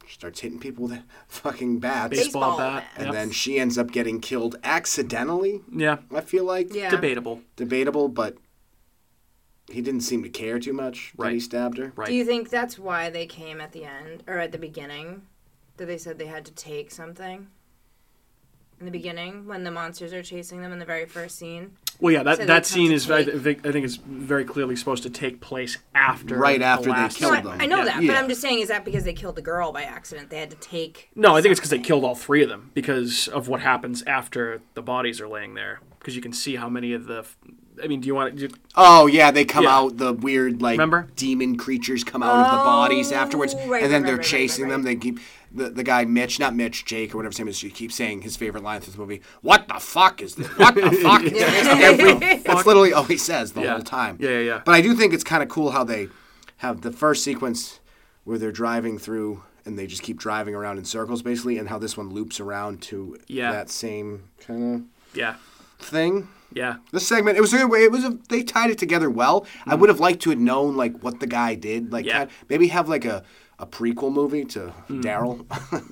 She starts hitting people with fucking bats. Baseball, Baseball bat. bat. And Yep. then she ends up getting killed accidentally. yeah, I feel like Yeah. debatable. debatable, but he didn't seem to care too much when he stabbed her. Right. Do you think that's why they came at the end or at the beginning? That they said they had to take something in the beginning when the monsters are chasing them in the very first scene. Well, yeah, that they that scene is I think I think is very clearly supposed to take place after Right the after they last killed No, I, them. I know Yeah. that, Yeah. but I'm just saying, is that because they killed the girl by accident? They had to take. No, I think it's because they killed all three of them because of what happens after the bodies are laying there. because you can see how many of the. I mean, do you want to? Oh yeah, they come Yeah. out. The weird like Remember? demon creatures come out of the bodies Oh, afterwards, right, and then right, they're right, right, chasing right, them. They keep the, the guy Mitch, not Mitch, Jake or whatever his name is. He keeps saying his favorite line through the movie. What the fuck is this? What the fuck is this? Every, that's literally all he says the Yeah. whole time. Yeah, yeah, yeah. But I do think it's kind of cool how they have the first sequence where they're driving through and they just keep driving around in circles basically, and how this one loops around to Yeah. that same kind of Yeah, thing. yeah, This segment, it was a good way. It was a, they tied it together well. I mm-hmm. would have liked to have known like what the guy did. Like. Yeah. kind- maybe have like a, a prequel movie to Mm. Daryl.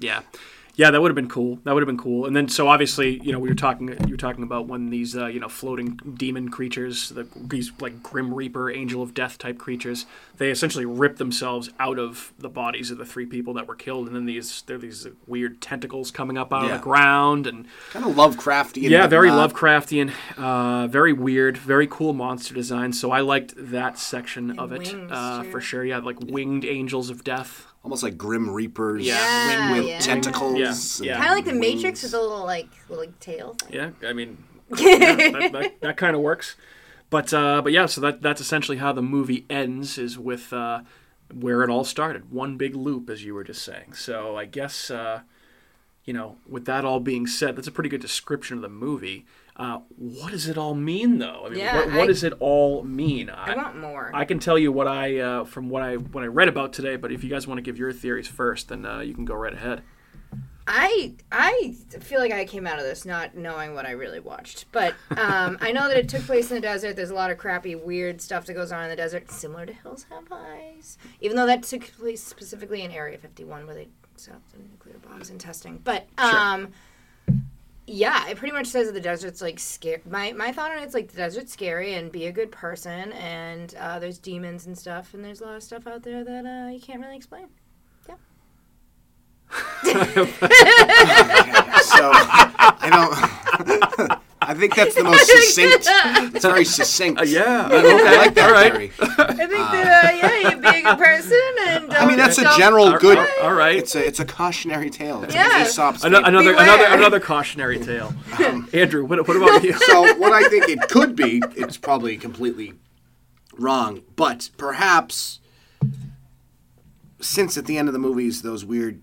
yeah. Yeah, that would have been cool. That would have been cool. And then, so obviously, you know, we were talking. You were talking about when these, uh, you know, floating demon creatures, the, these like Grim Reaper, Angel of Death type creatures, they essentially rip themselves out of the bodies of the three people that were killed, and then these, there are these weird tentacles coming up out of the ground, and kind of Lovecraftian. yeah, very not- Lovecraftian, uh, very weird, very cool monster design. So I liked that section of it uh, for sure. Yeah, like winged angels of death. Almost like Grim Reapers. Yeah, Yeah, with yeah. tentacles. Yeah, yeah. Kind of like the wings. Matrix with a little like little like, tail. Thing. Yeah, I mean, yeah, that, that, that kind of works. But uh, but yeah, so that that's essentially how the movie ends is with uh, where it all started, one big loop, as you were just saying. So I guess uh, you know, with that all being said, that's a pretty good description of the movie. Uh, what does it all mean, though? I mean, Yeah, what, what I- does it all mean? I want more. I can tell you what I uh, from what I when I read about today, but if you guys want to give your theories first, then uh, you can go right ahead. I I feel like I came out of this not knowing what I really watched, but um, I know that it took place in the desert. There's a lot of crappy, weird stuff that goes on in the desert, similar to Hills Have Eyes. Even though that took place specifically in Area 51, where they set up the nuclear bombs and testing. But um, yeah, it pretty much says that the desert's like scary. My my thought on it's like the desert's scary and be a good person, and uh, there's demons and stuff, and there's a lot of stuff out there that uh, you can't really explain. Yeah. so I don't. I think that's the most succinct. It's very succinct. Uh, yeah, I like that all right. theory. I think that uh, yeah, you be a good person, and I mean, that's a general All- good. all- all right. It's a it's a cautionary tale. It's Yeah. an Aesop's fable. another Beware. another another cautionary tale. Andrew, what, what about you? so what I think it could be, it's probably completely wrong, but perhaps since at the end of the movies those weird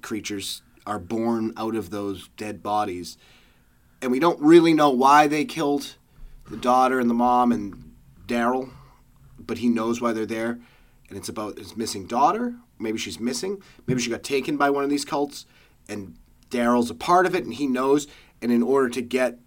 creatures are born out of those dead bodies, and we don't really know why they killed the daughter and the mom and Daryl, but he knows why they're there, and it's about his missing daughter. Maybe she's missing. Maybe she got taken by one of these cults, and Daryl's a part of it, and he knows. And in order to get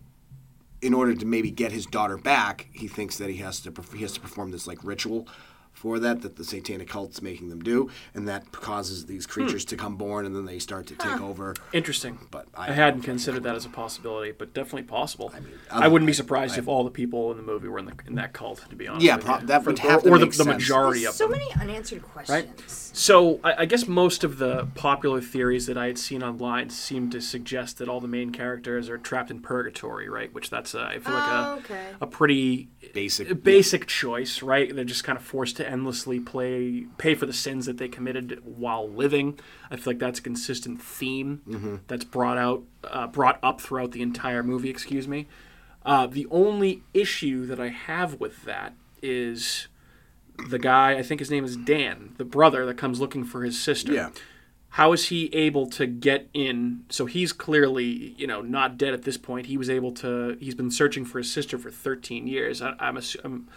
in order to maybe get his daughter back, he thinks that he has to he has to perform this like ritual for that that the satanic cult's making them do, and that causes these creatures to come born, and then they start to take over. Interesting. But I, I, hadn't considered that as a possibility, but definitely possible. I, mean, I wouldn't be surprised I- if all the people in the movie were in, the, in that cult. To be honest, Yeah, with pro- you. that would Or- have to or the, make the sense. majority There's of so them. many unanswered questions. So I, I guess most of the popular theories that I had seen online seem to suggest that all the main characters are trapped in purgatory, right? Which that's uh, I feel like Oh, a okay. a pretty basic basic choice, right? They're just kind of forced to endlessly play pay for the sins that they committed while living. I feel like that's a consistent theme that's brought out uh, brought up throughout the entire movie. Excuse me. Uh, the only issue that I have with that is the guy. I think his name is Dan, the brother that comes looking for his sister. Yeah. How is he able to get in? So he's clearly, you know, not dead at this point. He was able to. He's been searching for his sister for 13 years. I, I'm, assu- I'm.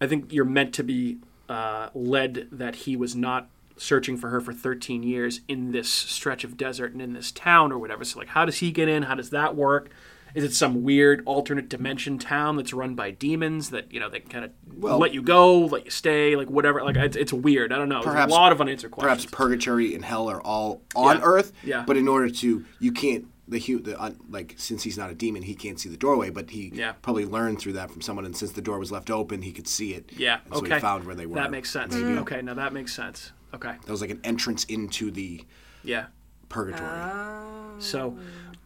I think you're meant to be uh, led that he was not searching for her for 13 years in this stretch of desert and in this town or whatever. So like, how does he get in? How does that work? Is it some weird alternate dimension town that's run by demons that you know they can kind of Well- let you go, let you stay, like whatever? Like it's, it's weird. I don't know. Perhaps- There's a lot of unanswered questions. perhaps purgatory and hell are all on Yeah. Earth. Yeah. But in order to, you can't the hu the uh, like since he's not a demon, he can't see the doorway. But he Yeah. probably learned through that from someone, and since the door was left open, he could see it. Yeah. And so okay. he found where they were. That makes sense. Okay. Now that makes sense. Okay. That was like an entrance into the Yeah. purgatory. So,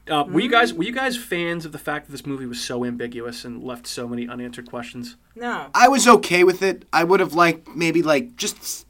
uh, were you guys were you guys fans of the fact that this movie was so ambiguous and left so many unanswered questions? No. I was okay with it. I would have liked maybe like just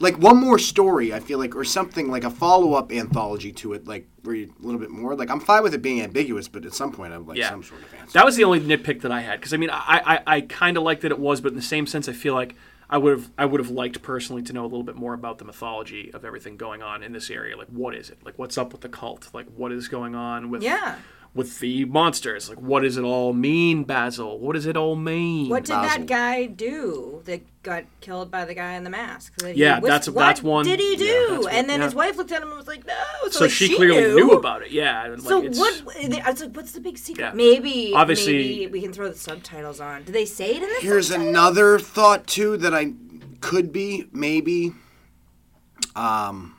like one more story. I feel like, or something like a follow up anthology to it, like where you a little bit more. Like I'm fine with it being ambiguous, but at some point I'd like Yeah. some sort of answer. That was the only nitpick that I had because I mean I I, I kind of liked that it was, but in the same sense I feel like I would have I would have liked personally to know a little bit more about the mythology of everything going on in this area. Like what is it? Like what's up with the cult? Like what is going on with Yeah. With the monsters? Like what does it all mean, Basil? What does it all mean? What did Basil. that guy do that got killed by the guy in the mask? That he Yeah, whis- that's- what that's one- Did he do? yeah, that's one- and then yeah. his wife looked at him and was like, "No." So, so like, she, clearly knew. knew about it. Yeah. and, So it's- what? I was like, "What's the big secret?" Yeah. Maybe, Obviously- maybe we can throw the subtitles on. Do they say it in the Here's subtitles? another thought too that I could be maybe. Um,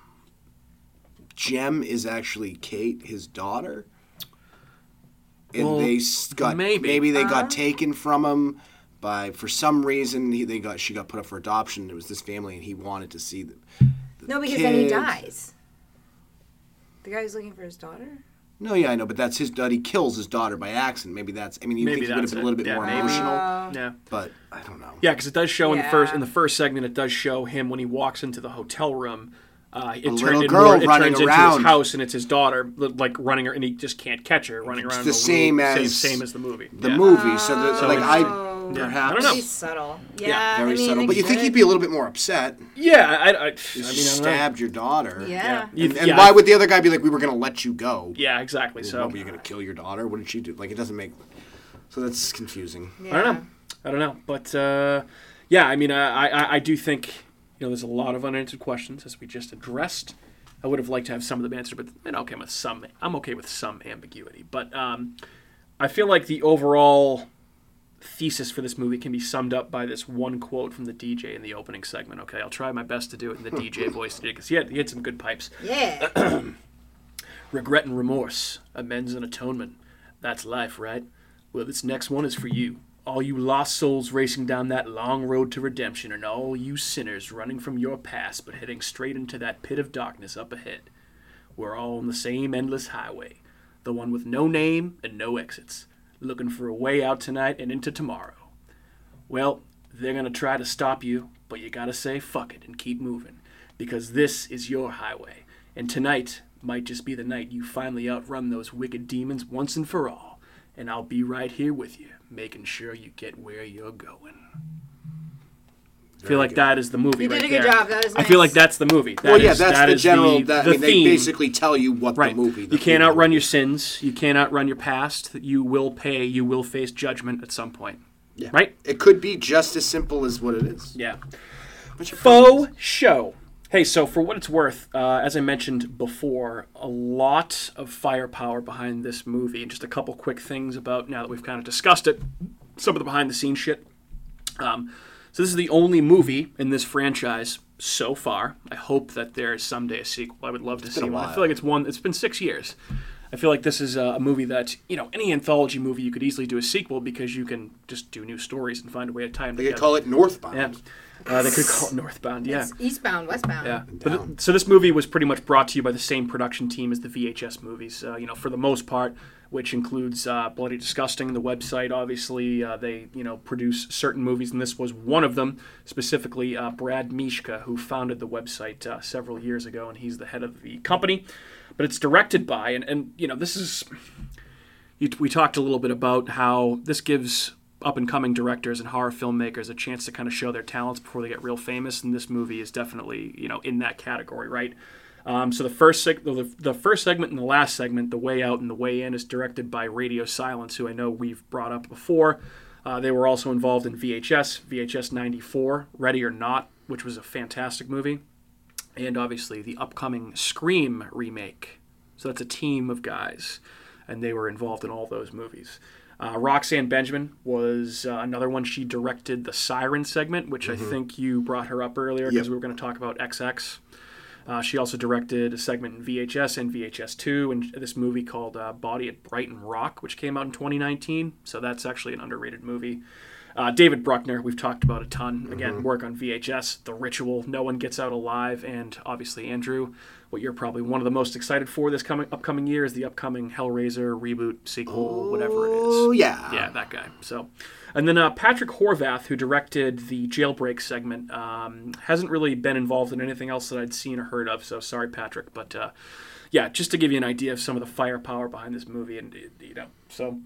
Jem is actually Kate, his daughter, and Well, they got maybe. maybe they Uh-huh. got taken from him by for some reason he, they got she got put up for adoption. It was this family, and he wanted to see them. No, because then he dies. The guy who's looking for his daughter. No, yeah, I know, but that's his daughter. He kills his daughter by accident. Maybe that's. I mean, you Maybe think he would have been a little bit Yeah, more maybe. emotional, Uh, yeah. but I don't know. Yeah, because it does show in the first in the first segment. It does show him when he walks into the hotel room. Uh, it, turn- little it girl more- it running turns into around. his house, and it's his daughter, like running, her, and he just can't catch her running It's around. the in same room, as same, same as the movie. The yeah. movie, so, the, So like I. Yeah, I don't know. He's subtle. Yeah, Yeah, very I mean, subtle, but you think he'd be a little bit more upset. Yeah, I, I, I, I mean, I don't know. stabbed your daughter. Yeah. You- And, and yeah, why would the other guy be like, "We were going to let you go"? Yeah, exactly. Well, So what, were you going to kill your daughter? What did she do? Like, it doesn't make. So that's confusing. I don't know. I don't know. But uh, yeah, I mean, I, I, I do think you know there's a lot of unanswered questions as we just addressed. I would have liked to have some of them answered, but I'm okay with some. I'm okay with some ambiguity. But um, I feel like the overall thesis for this movie can be summed up by this one quote from the DJ in the opening segment. Okay, I'll try my best to do it in the DJ voice today because he had, he had some good pipes. Yeah. Regret and remorse, amends and atonement. That's life, right? Well, this next one is for you. All you lost souls racing down that long road to redemption, and all you sinners running from your past but heading straight into that pit of darkness up ahead. We're all on the same endless highway, the one with no name and no exits, looking for a way out tonight and into tomorrow. Well, they're gonna try to stop you, but you gotta say fuck it and keep moving, because this is your highway, and tonight might just be the night you finally outrun those wicked demons once and for all, and I'll be right here with you, making sure you get where you're going. I feel like good. that is the movie You right did a good there. job. That was I feel like that's the movie. That well, yeah, is- that's that the is general. the, that, the I mean, theme. they basically tell you what Right. the movie. The you can't theme of the outrun your sins. You can't outrun your past. You will pay. You will face judgment at some point. Yeah. Right? It could be just as simple as what it is. Yeah. What's Faux show. Hey, so for what it's worth, uh, as I mentioned before, a lot of firepower behind this movie, and just a couple quick things about now that we've kind of discussed it, some of the behind the scenes shit. Um, so this is the only movie in this franchise so far. I hope that there is someday a sequel. I would love to see one. I feel like it's one. It's been six years. I feel like this is a, movie that you know any anthology movie you could easily do a sequel because you can just do new stories and find a way to tie them They together. could call it Northbound. yeah, uh, they could call it Northbound. Yeah, It's eastbound, westbound. yeah. But so this movie was pretty much brought to you by the same production team as the VHS movies. Uh, you know, for the most part, which includes uh, Bloody Disgusting, the website. Obviously, uh, they you know produce certain movies, and this was one of them. Specifically, uh, Brad Miska, who founded the website uh, several years ago, and he's the head of the company. But it's directed by, and, and you know, this is you, we talked a little bit about how this gives up and coming directors and horror filmmakers a chance to kind of show their talents before they get real famous, and this movie is definitely you know in that category, right? Um, so the first seg- the, the first segment and the last segment, the way out and the way in, is directed by Radio Silence, who I know we've brought up before. Uh, they were also involved in VHS, VHS 94, Ready or Not, which was a fantastic movie, and obviously the upcoming Scream remake. So that's a team of guys, and they were involved in all those movies. Uh, Roxanne Benjamin was uh, another one. She directed the Siren segment, which I think you brought her up earlier because Yep. we were going to talk about XX. Uh, she also directed a segment in VHS and VHS2 and this movie called uh, Body at Brighton Rock, which came out in 2019. So that's actually an underrated movie. Uh, David Bruckner, we've talked about a ton. Again, work on VHS, The Ritual, No One Gets Out Alive, and obviously Andrew. What you're probably one of the most excited for this coming upcoming year is the upcoming Hellraiser reboot sequel, whatever it is. Oh yeah. Yeah, that guy. So, and then uh, Patrick Horvath, who directed the Jailbreak segment, um, hasn't really been involved in anything else that I'd seen or heard of. So sorry, Patrick. But uh, yeah, just to give you an idea of some of the firepower behind this movie, and you know, so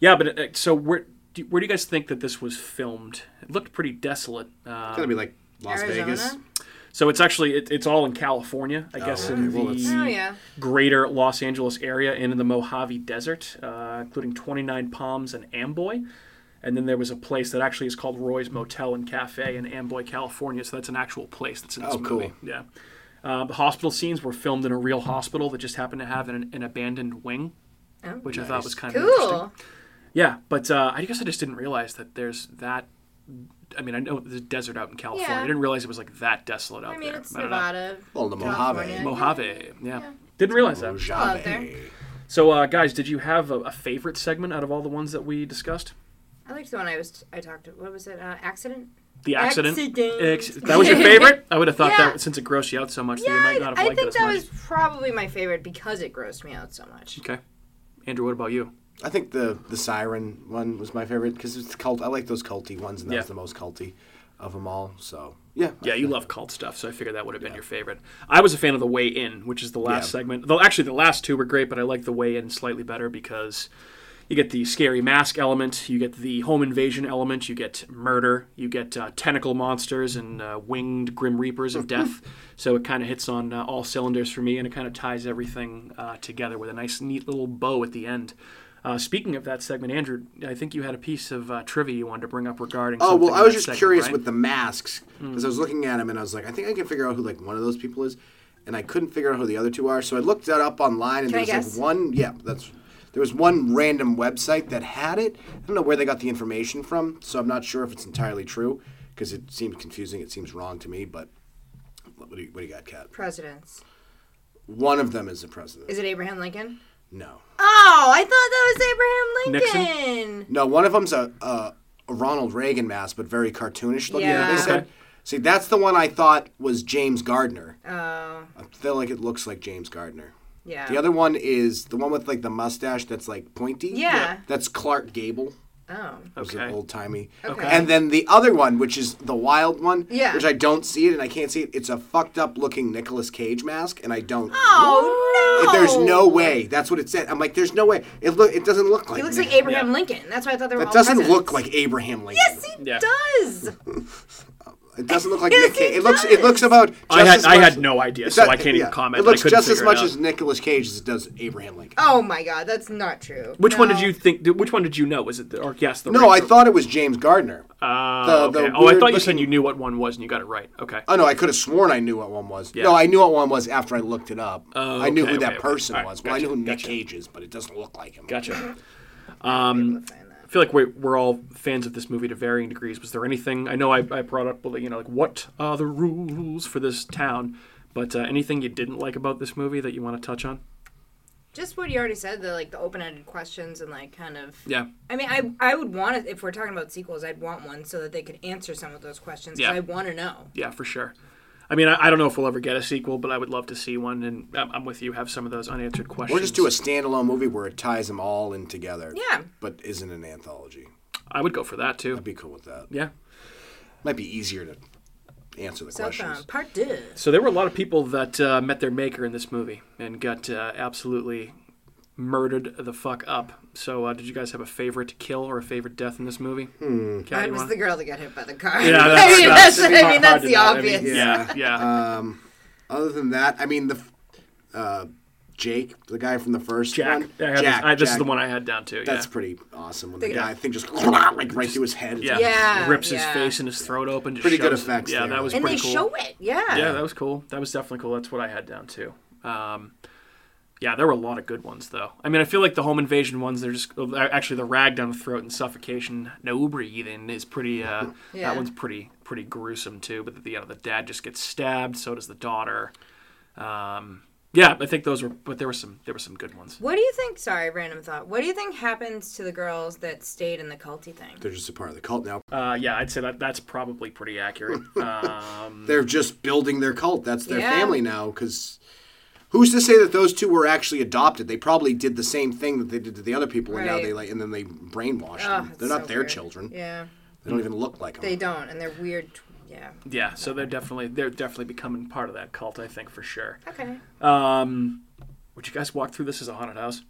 yeah. But uh, so where do, where do you guys think that this was filmed? It looked pretty desolate. It's Um, gonna be like Las Arizona? Vegas. So it's actually it, it's all in California, I guess, okay. in Well, the it's- Oh yeah. greater Los Angeles area and in the Mojave Desert, uh, including 29 Palms and Amboy. And then there was a place that actually is called Roy's Motel and Cafe in Amboy, California. So that's an actual place that's in this Oh, cool. movie. Yeah. Uh, the hospital scenes were filmed in a real hospital that just happened to have an, an abandoned wing, Oh. which I thought was kind of interesting. Cool. Yeah, but uh, I guess I just didn't realize that there's that. I mean, I know there's a desert out in California. Yeah. I didn't realize it was like that desolate out there. I mean, there. it's I don't know. Nevada. Well, the California. Mojave. Mojave, yeah. Didn't realize that. Mojave. So, uh, guys, did you have a, a favorite segment out of all the ones that we discussed? I liked the one I was I talked. To. What was it? Uh, accident. The accident. Accident. That was your favorite? I would have thought Yeah. that since it grossed you out so much that Yeah, you might I, not have I liked it think that much. was probably my favorite because it grossed me out so much. Okay. Andrew, what about you? I think the the siren one was my favorite because it's cult. I like those culty ones, and that Yeah. was the most culty of them all. So yeah. Yeah, you love cult stuff, so I figured that would have been your favorite. I was a fan of the Way In, which is the last Yeah. segment. Though actually, the last two were great, but I like the Way In slightly better because you get the scary mask element, you get the home invasion element, you get murder, you get uh, tentacle monsters and uh, winged grim reapers of death. so it kind of hits on uh, all cylinders for me, and it kind of ties everything uh, together with a nice, neat little bow at the end. Uh, speaking of that segment, Andrew, I think you had a piece of uh, trivia you wanted to bring up regarding. Oh well, I was just segment, curious right? with the masks because I was looking at them and I was like, I think I can figure out who like one of those people is, and I couldn't figure out who the other two are. So I looked that up online and Can I there was guess? like one. Yeah, that's there was one random website that had it. I don't know where they got the information from, so I'm not sure if it's entirely true because it seems confusing. It seems wrong to me, but. What do you, what do you got, Kat? Presidents. One of them is a president. Is it Abraham Lincoln? No. Oh, I thought that was Abraham Lincoln. No, one of them's a, a, a Ronald Reagan mask, but very cartoonish looking. Yeah. They said. Okay. See, that's the one I thought was James Gardner. Oh, I feel like it looks like James Gardner. yeah. The other one is the one with like the mustache that's like pointy. Yeah. That's Clark Gable. Oh. Who's Okay. an old timey. Okay. And then the other one, which is the wild one, Yeah. which I don't see it and I can't see it. It's a fucked up looking Nicolas Cage mask, and I don't. Oh no. There's no way. That's what it said. I'm like, there's no way. It look. It doesn't look like. He looks Nic- like Abraham Yeah. Lincoln. That's why I thought they were That all doesn't presidents. look like Abraham Lincoln. Yes, he Yeah. does. It doesn't look like Yes, Nick Cage. It looks. It looks about. Just I had as I had no idea, so not- I can't yeah. even comment. It looks I just as much as Nicolas Cage as it does Abraham Lincoln. Oh my God, that's not true. Which one did you think? Which one did you know? Was it the, or guess the? No, I right- thought it was James Gardner. Oh, the- the oh, I thought you said you knew what one was and you got it right. Okay. Oh no, I could have sworn I knew what one was. Yeah. No, I knew what one was after I looked it up. Oh, I knew who okay, that okay. person All right, was. Well, gotcha, I knew who Nick gotcha. Cage is, but it doesn't look like him. Gotcha. Um, I feel like we're, we're all fans of this movie to varying degrees. Was there anything? I know I, I brought up, you know, like what are the rules for this town? But uh, anything you didn't like about this movie that you want to touch on? just what you already said, the like the open-ended questions and like kind of. Yeah. I mean, I I would want it if we're talking about sequels. I'd want one so that they could answer some of those questions. Yeah. I want to know. Yeah, for sure. I mean, I, I don't know if we'll ever get a sequel, but I would love to see one. And I'm, I'm with you. Have some of those unanswered questions. Or just do a standalone movie where it ties them all in together. Yeah. But isn't an anthology. I would go for that too. I'd be cool with that. Yeah. Might be easier to answer the So questions. um, part two. So there were a lot of people that uh, met their maker in this movie and got uh, absolutely murdered the fuck up. So uh, did you guys have a favorite kill or a favorite death in this movie? Hmm. That was the girl that got hit by the car. Yeah, I that's- mean, that's that's, I hard- that's hard to the know. I mean, obvious. yeah, yeah. Um, other than that, I mean the uh, Jake, the guy from the first Jack. one. I Jack. this, I, this is the one I had down too. That's pretty awesome. When the The- guy think just like right through his head. Yeah. like- Yeah, rips his face and his throat open. Just Pretty good shows- effects Yeah, there. that was And pretty they show it. Yeah. Yeah, that was cool. That was definitely cool. That's what I had down too. Um, yeah, there were a lot of good ones though. I mean, I feel like the home invasion ones, they're just actually the rag down the throat and suffocation, no breathing is pretty. Uh, Yeah. That one's pretty pretty gruesome too. But the, you know, the dad just gets stabbed. So does the daughter. Um, yeah, I think those were. But there were some there were some good ones. What do you think? Sorry, random thought. What do you think happens to the girls that stayed in the culty thing? They're just a part of the cult now. Uh, yeah, I'd say that that's probably pretty accurate. Um, They're just building their cult. That's their Yeah. family now because Who's to say that those two were actually adopted? They probably did the same thing that they did to the other people, and now Right. they like, and then they brainwashed Oh, them. it's They're not so their weird. children. Yeah, They don't even look like them. they don't, and they're weird. Yeah. Yeah, so they're definitely they're definitely becoming part of that cult, I think for sure. Okay. Um, would you guys walk through this as a haunted house?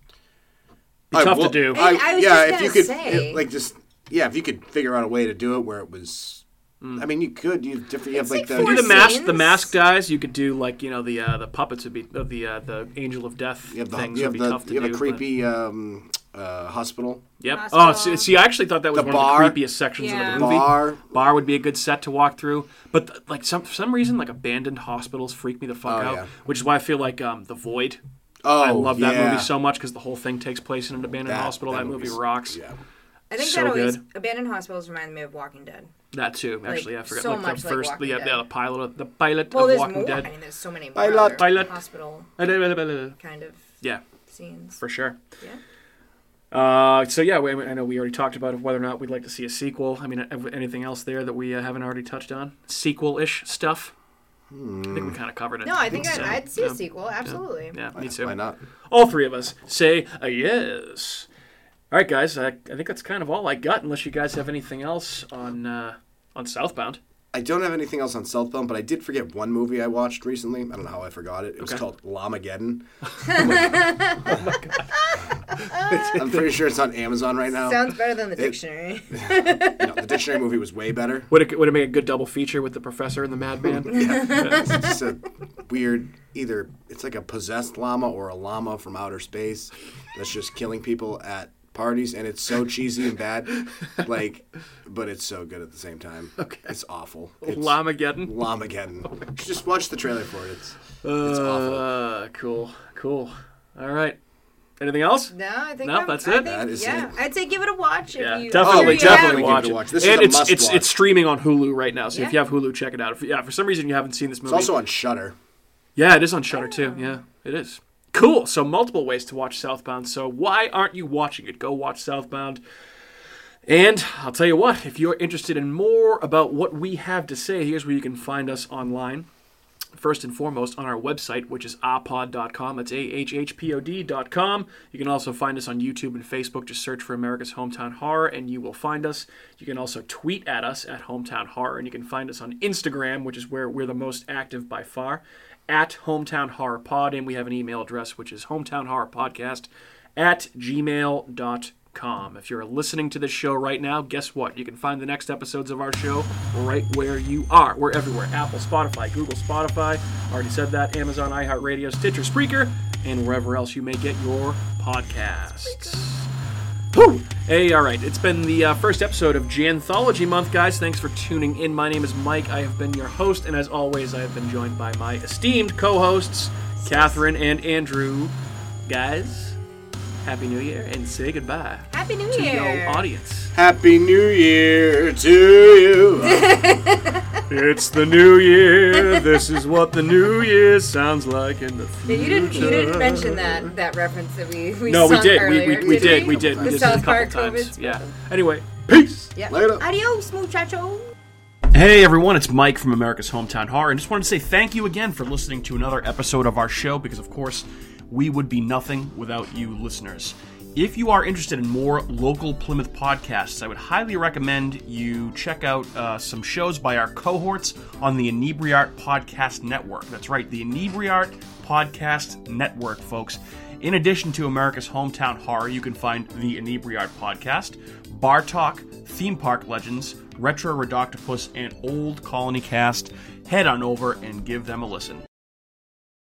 Be I tough will- to do. I- I was yeah, just if gonna you could, say. like, just yeah, if you could figure out a way to do it where it was. I mean, you could. You different. You have like, like the. do the mask the mask guys. You could do like you know the uh, the puppets would be uh, the uh, the angel of death you have the, things you have would be the, tough to you have do. a creepy um, uh, hospital yep. Hospital. Oh, see, see, I actually thought that was The one bar. of the creepiest sections Yeah. of the movie. bar. Bar would be a good set to walk through, but th- like some for some reason, like abandoned hospitals freak me the fuck Oh, out. yeah. Which is why I feel like um, the Void. Oh, I love that yeah. movie so much because the whole thing takes place in an abandoned That- hospital. That, that movie rocks. Yeah. I think So that always good. abandoned hospitals remind me of Walking Dead. That too. Actually, I forgot. so like much the like first, Walking yeah, Dead. yeah, the pilot, of, the pilot Well, of there's Walking more. Dead. I mean, there's so many more Pilot. other Pilot. hospital kind of yeah scenes. for sure. Yeah. Uh, so yeah, we, I know we already talked about whether or not we'd like to see a sequel. I mean, uh, anything else there that we uh, haven't already touched on? Sequel-ish stuff. I think we kind of covered it. No, I think so. I'd, I'd see yeah. a sequel. Absolutely. Yeah, Why, me too. Why not? All three of us say a yes. All right, guys. I, I think that's kind of all I got. Unless you guys have anything else on uh, on Southbound. I don't have anything else on Southbound, but I did forget one movie I watched recently. I don't know how I forgot it. It was Okay. called Llamageddon. I'm pretty sure it's on Amazon right now. Sounds better than the dictionary. No, the dictionary movie was way better. Would it would it make a good double feature with the professor and the madman? Yeah. It's just a weird, either it's like a possessed llama or a llama from outer space that's just killing people at parties, and it's so cheesy and bad, like, but it's so good at the same time. Okay, it's awful. It's Llamageddon. Llamageddon. Just watch the trailer for it. It's it's awful. Uh, cool, cool. All right. Anything else? No, I think No, I'm- that's I it? think- That is yeah, it. I'd say give it a watch. If Yeah, you, definitely, if Oh, you definitely have- yeah. watch Give it it. a watch. This and is a it's must it's watch. it's streaming on Hulu right now. So if you have Hulu, check it out. If, yeah, for some reason you haven't seen this movie, It's movie, also on Shudder. yeah, it is on Shudder too. Yeah, it is. Cool. So multiple ways to watch Southbound. So why aren't you watching it? Go watch Southbound. And I'll tell you what, if you're interested in more about what we have to say, here's where you can find us online. First and foremost, on our website, which is ahhpod.com. It's A-H-H-P-O-D.com. You can also find us on YouTube and Facebook. Just search for America's Hometown Horror, and you will find us. You can also tweet at us at Hometown Horror, and you can find us on Instagram, which is where we're the most active by far, at Hometown Horror Pod, and we have an email address, which is Hometown Horror Podcast at gmail.com. If you're listening to this show right now, guess what? You can find the next episodes of our show right where you are. We're everywhere Apple, Spotify, Google, Spotify. Already said that. Amazon, iHeartRadio, Stitcher, Spreaker, and wherever else you may get your podcasts. Whew. Hey, all right. It's been the uh, first episode of Janthology Month, guys. Thanks for tuning in. My name is Mike. I have been your host, and as always, I have been joined by my esteemed co-hosts, Catherine and Andrew. Guys, Happy New Year, and say goodbye Happy New to Year. your audience. Happy New Year to you. It's the new year. This is what the new year sounds like in the Yeah, future. you didn't. You didn't mention that that reference that we we No, we sung did. We, Earlier, we, we did. We did. The We did it a South couple Park times. COVID Yeah. special. Anyway, peace. Yeah. Later. Adios, muchacho. Hey everyone, it's Mike from America's Hometown Horror, and just wanted to say thank you again for listening to another episode of our show because, of course, we would be nothing without you listeners. If you are interested in more local Plymouth podcasts, I would highly recommend you check out uh, some shows by our cohorts on the Inebriart Podcast Network. That's right, the Inebriart Podcast Network, folks. In addition to America's Hometown Horror, you can find the Inebriart Podcast, Bar Talk, Theme Park Legends, Retro Redoctopus, and Old Colony Cast. Head on over and give them a listen.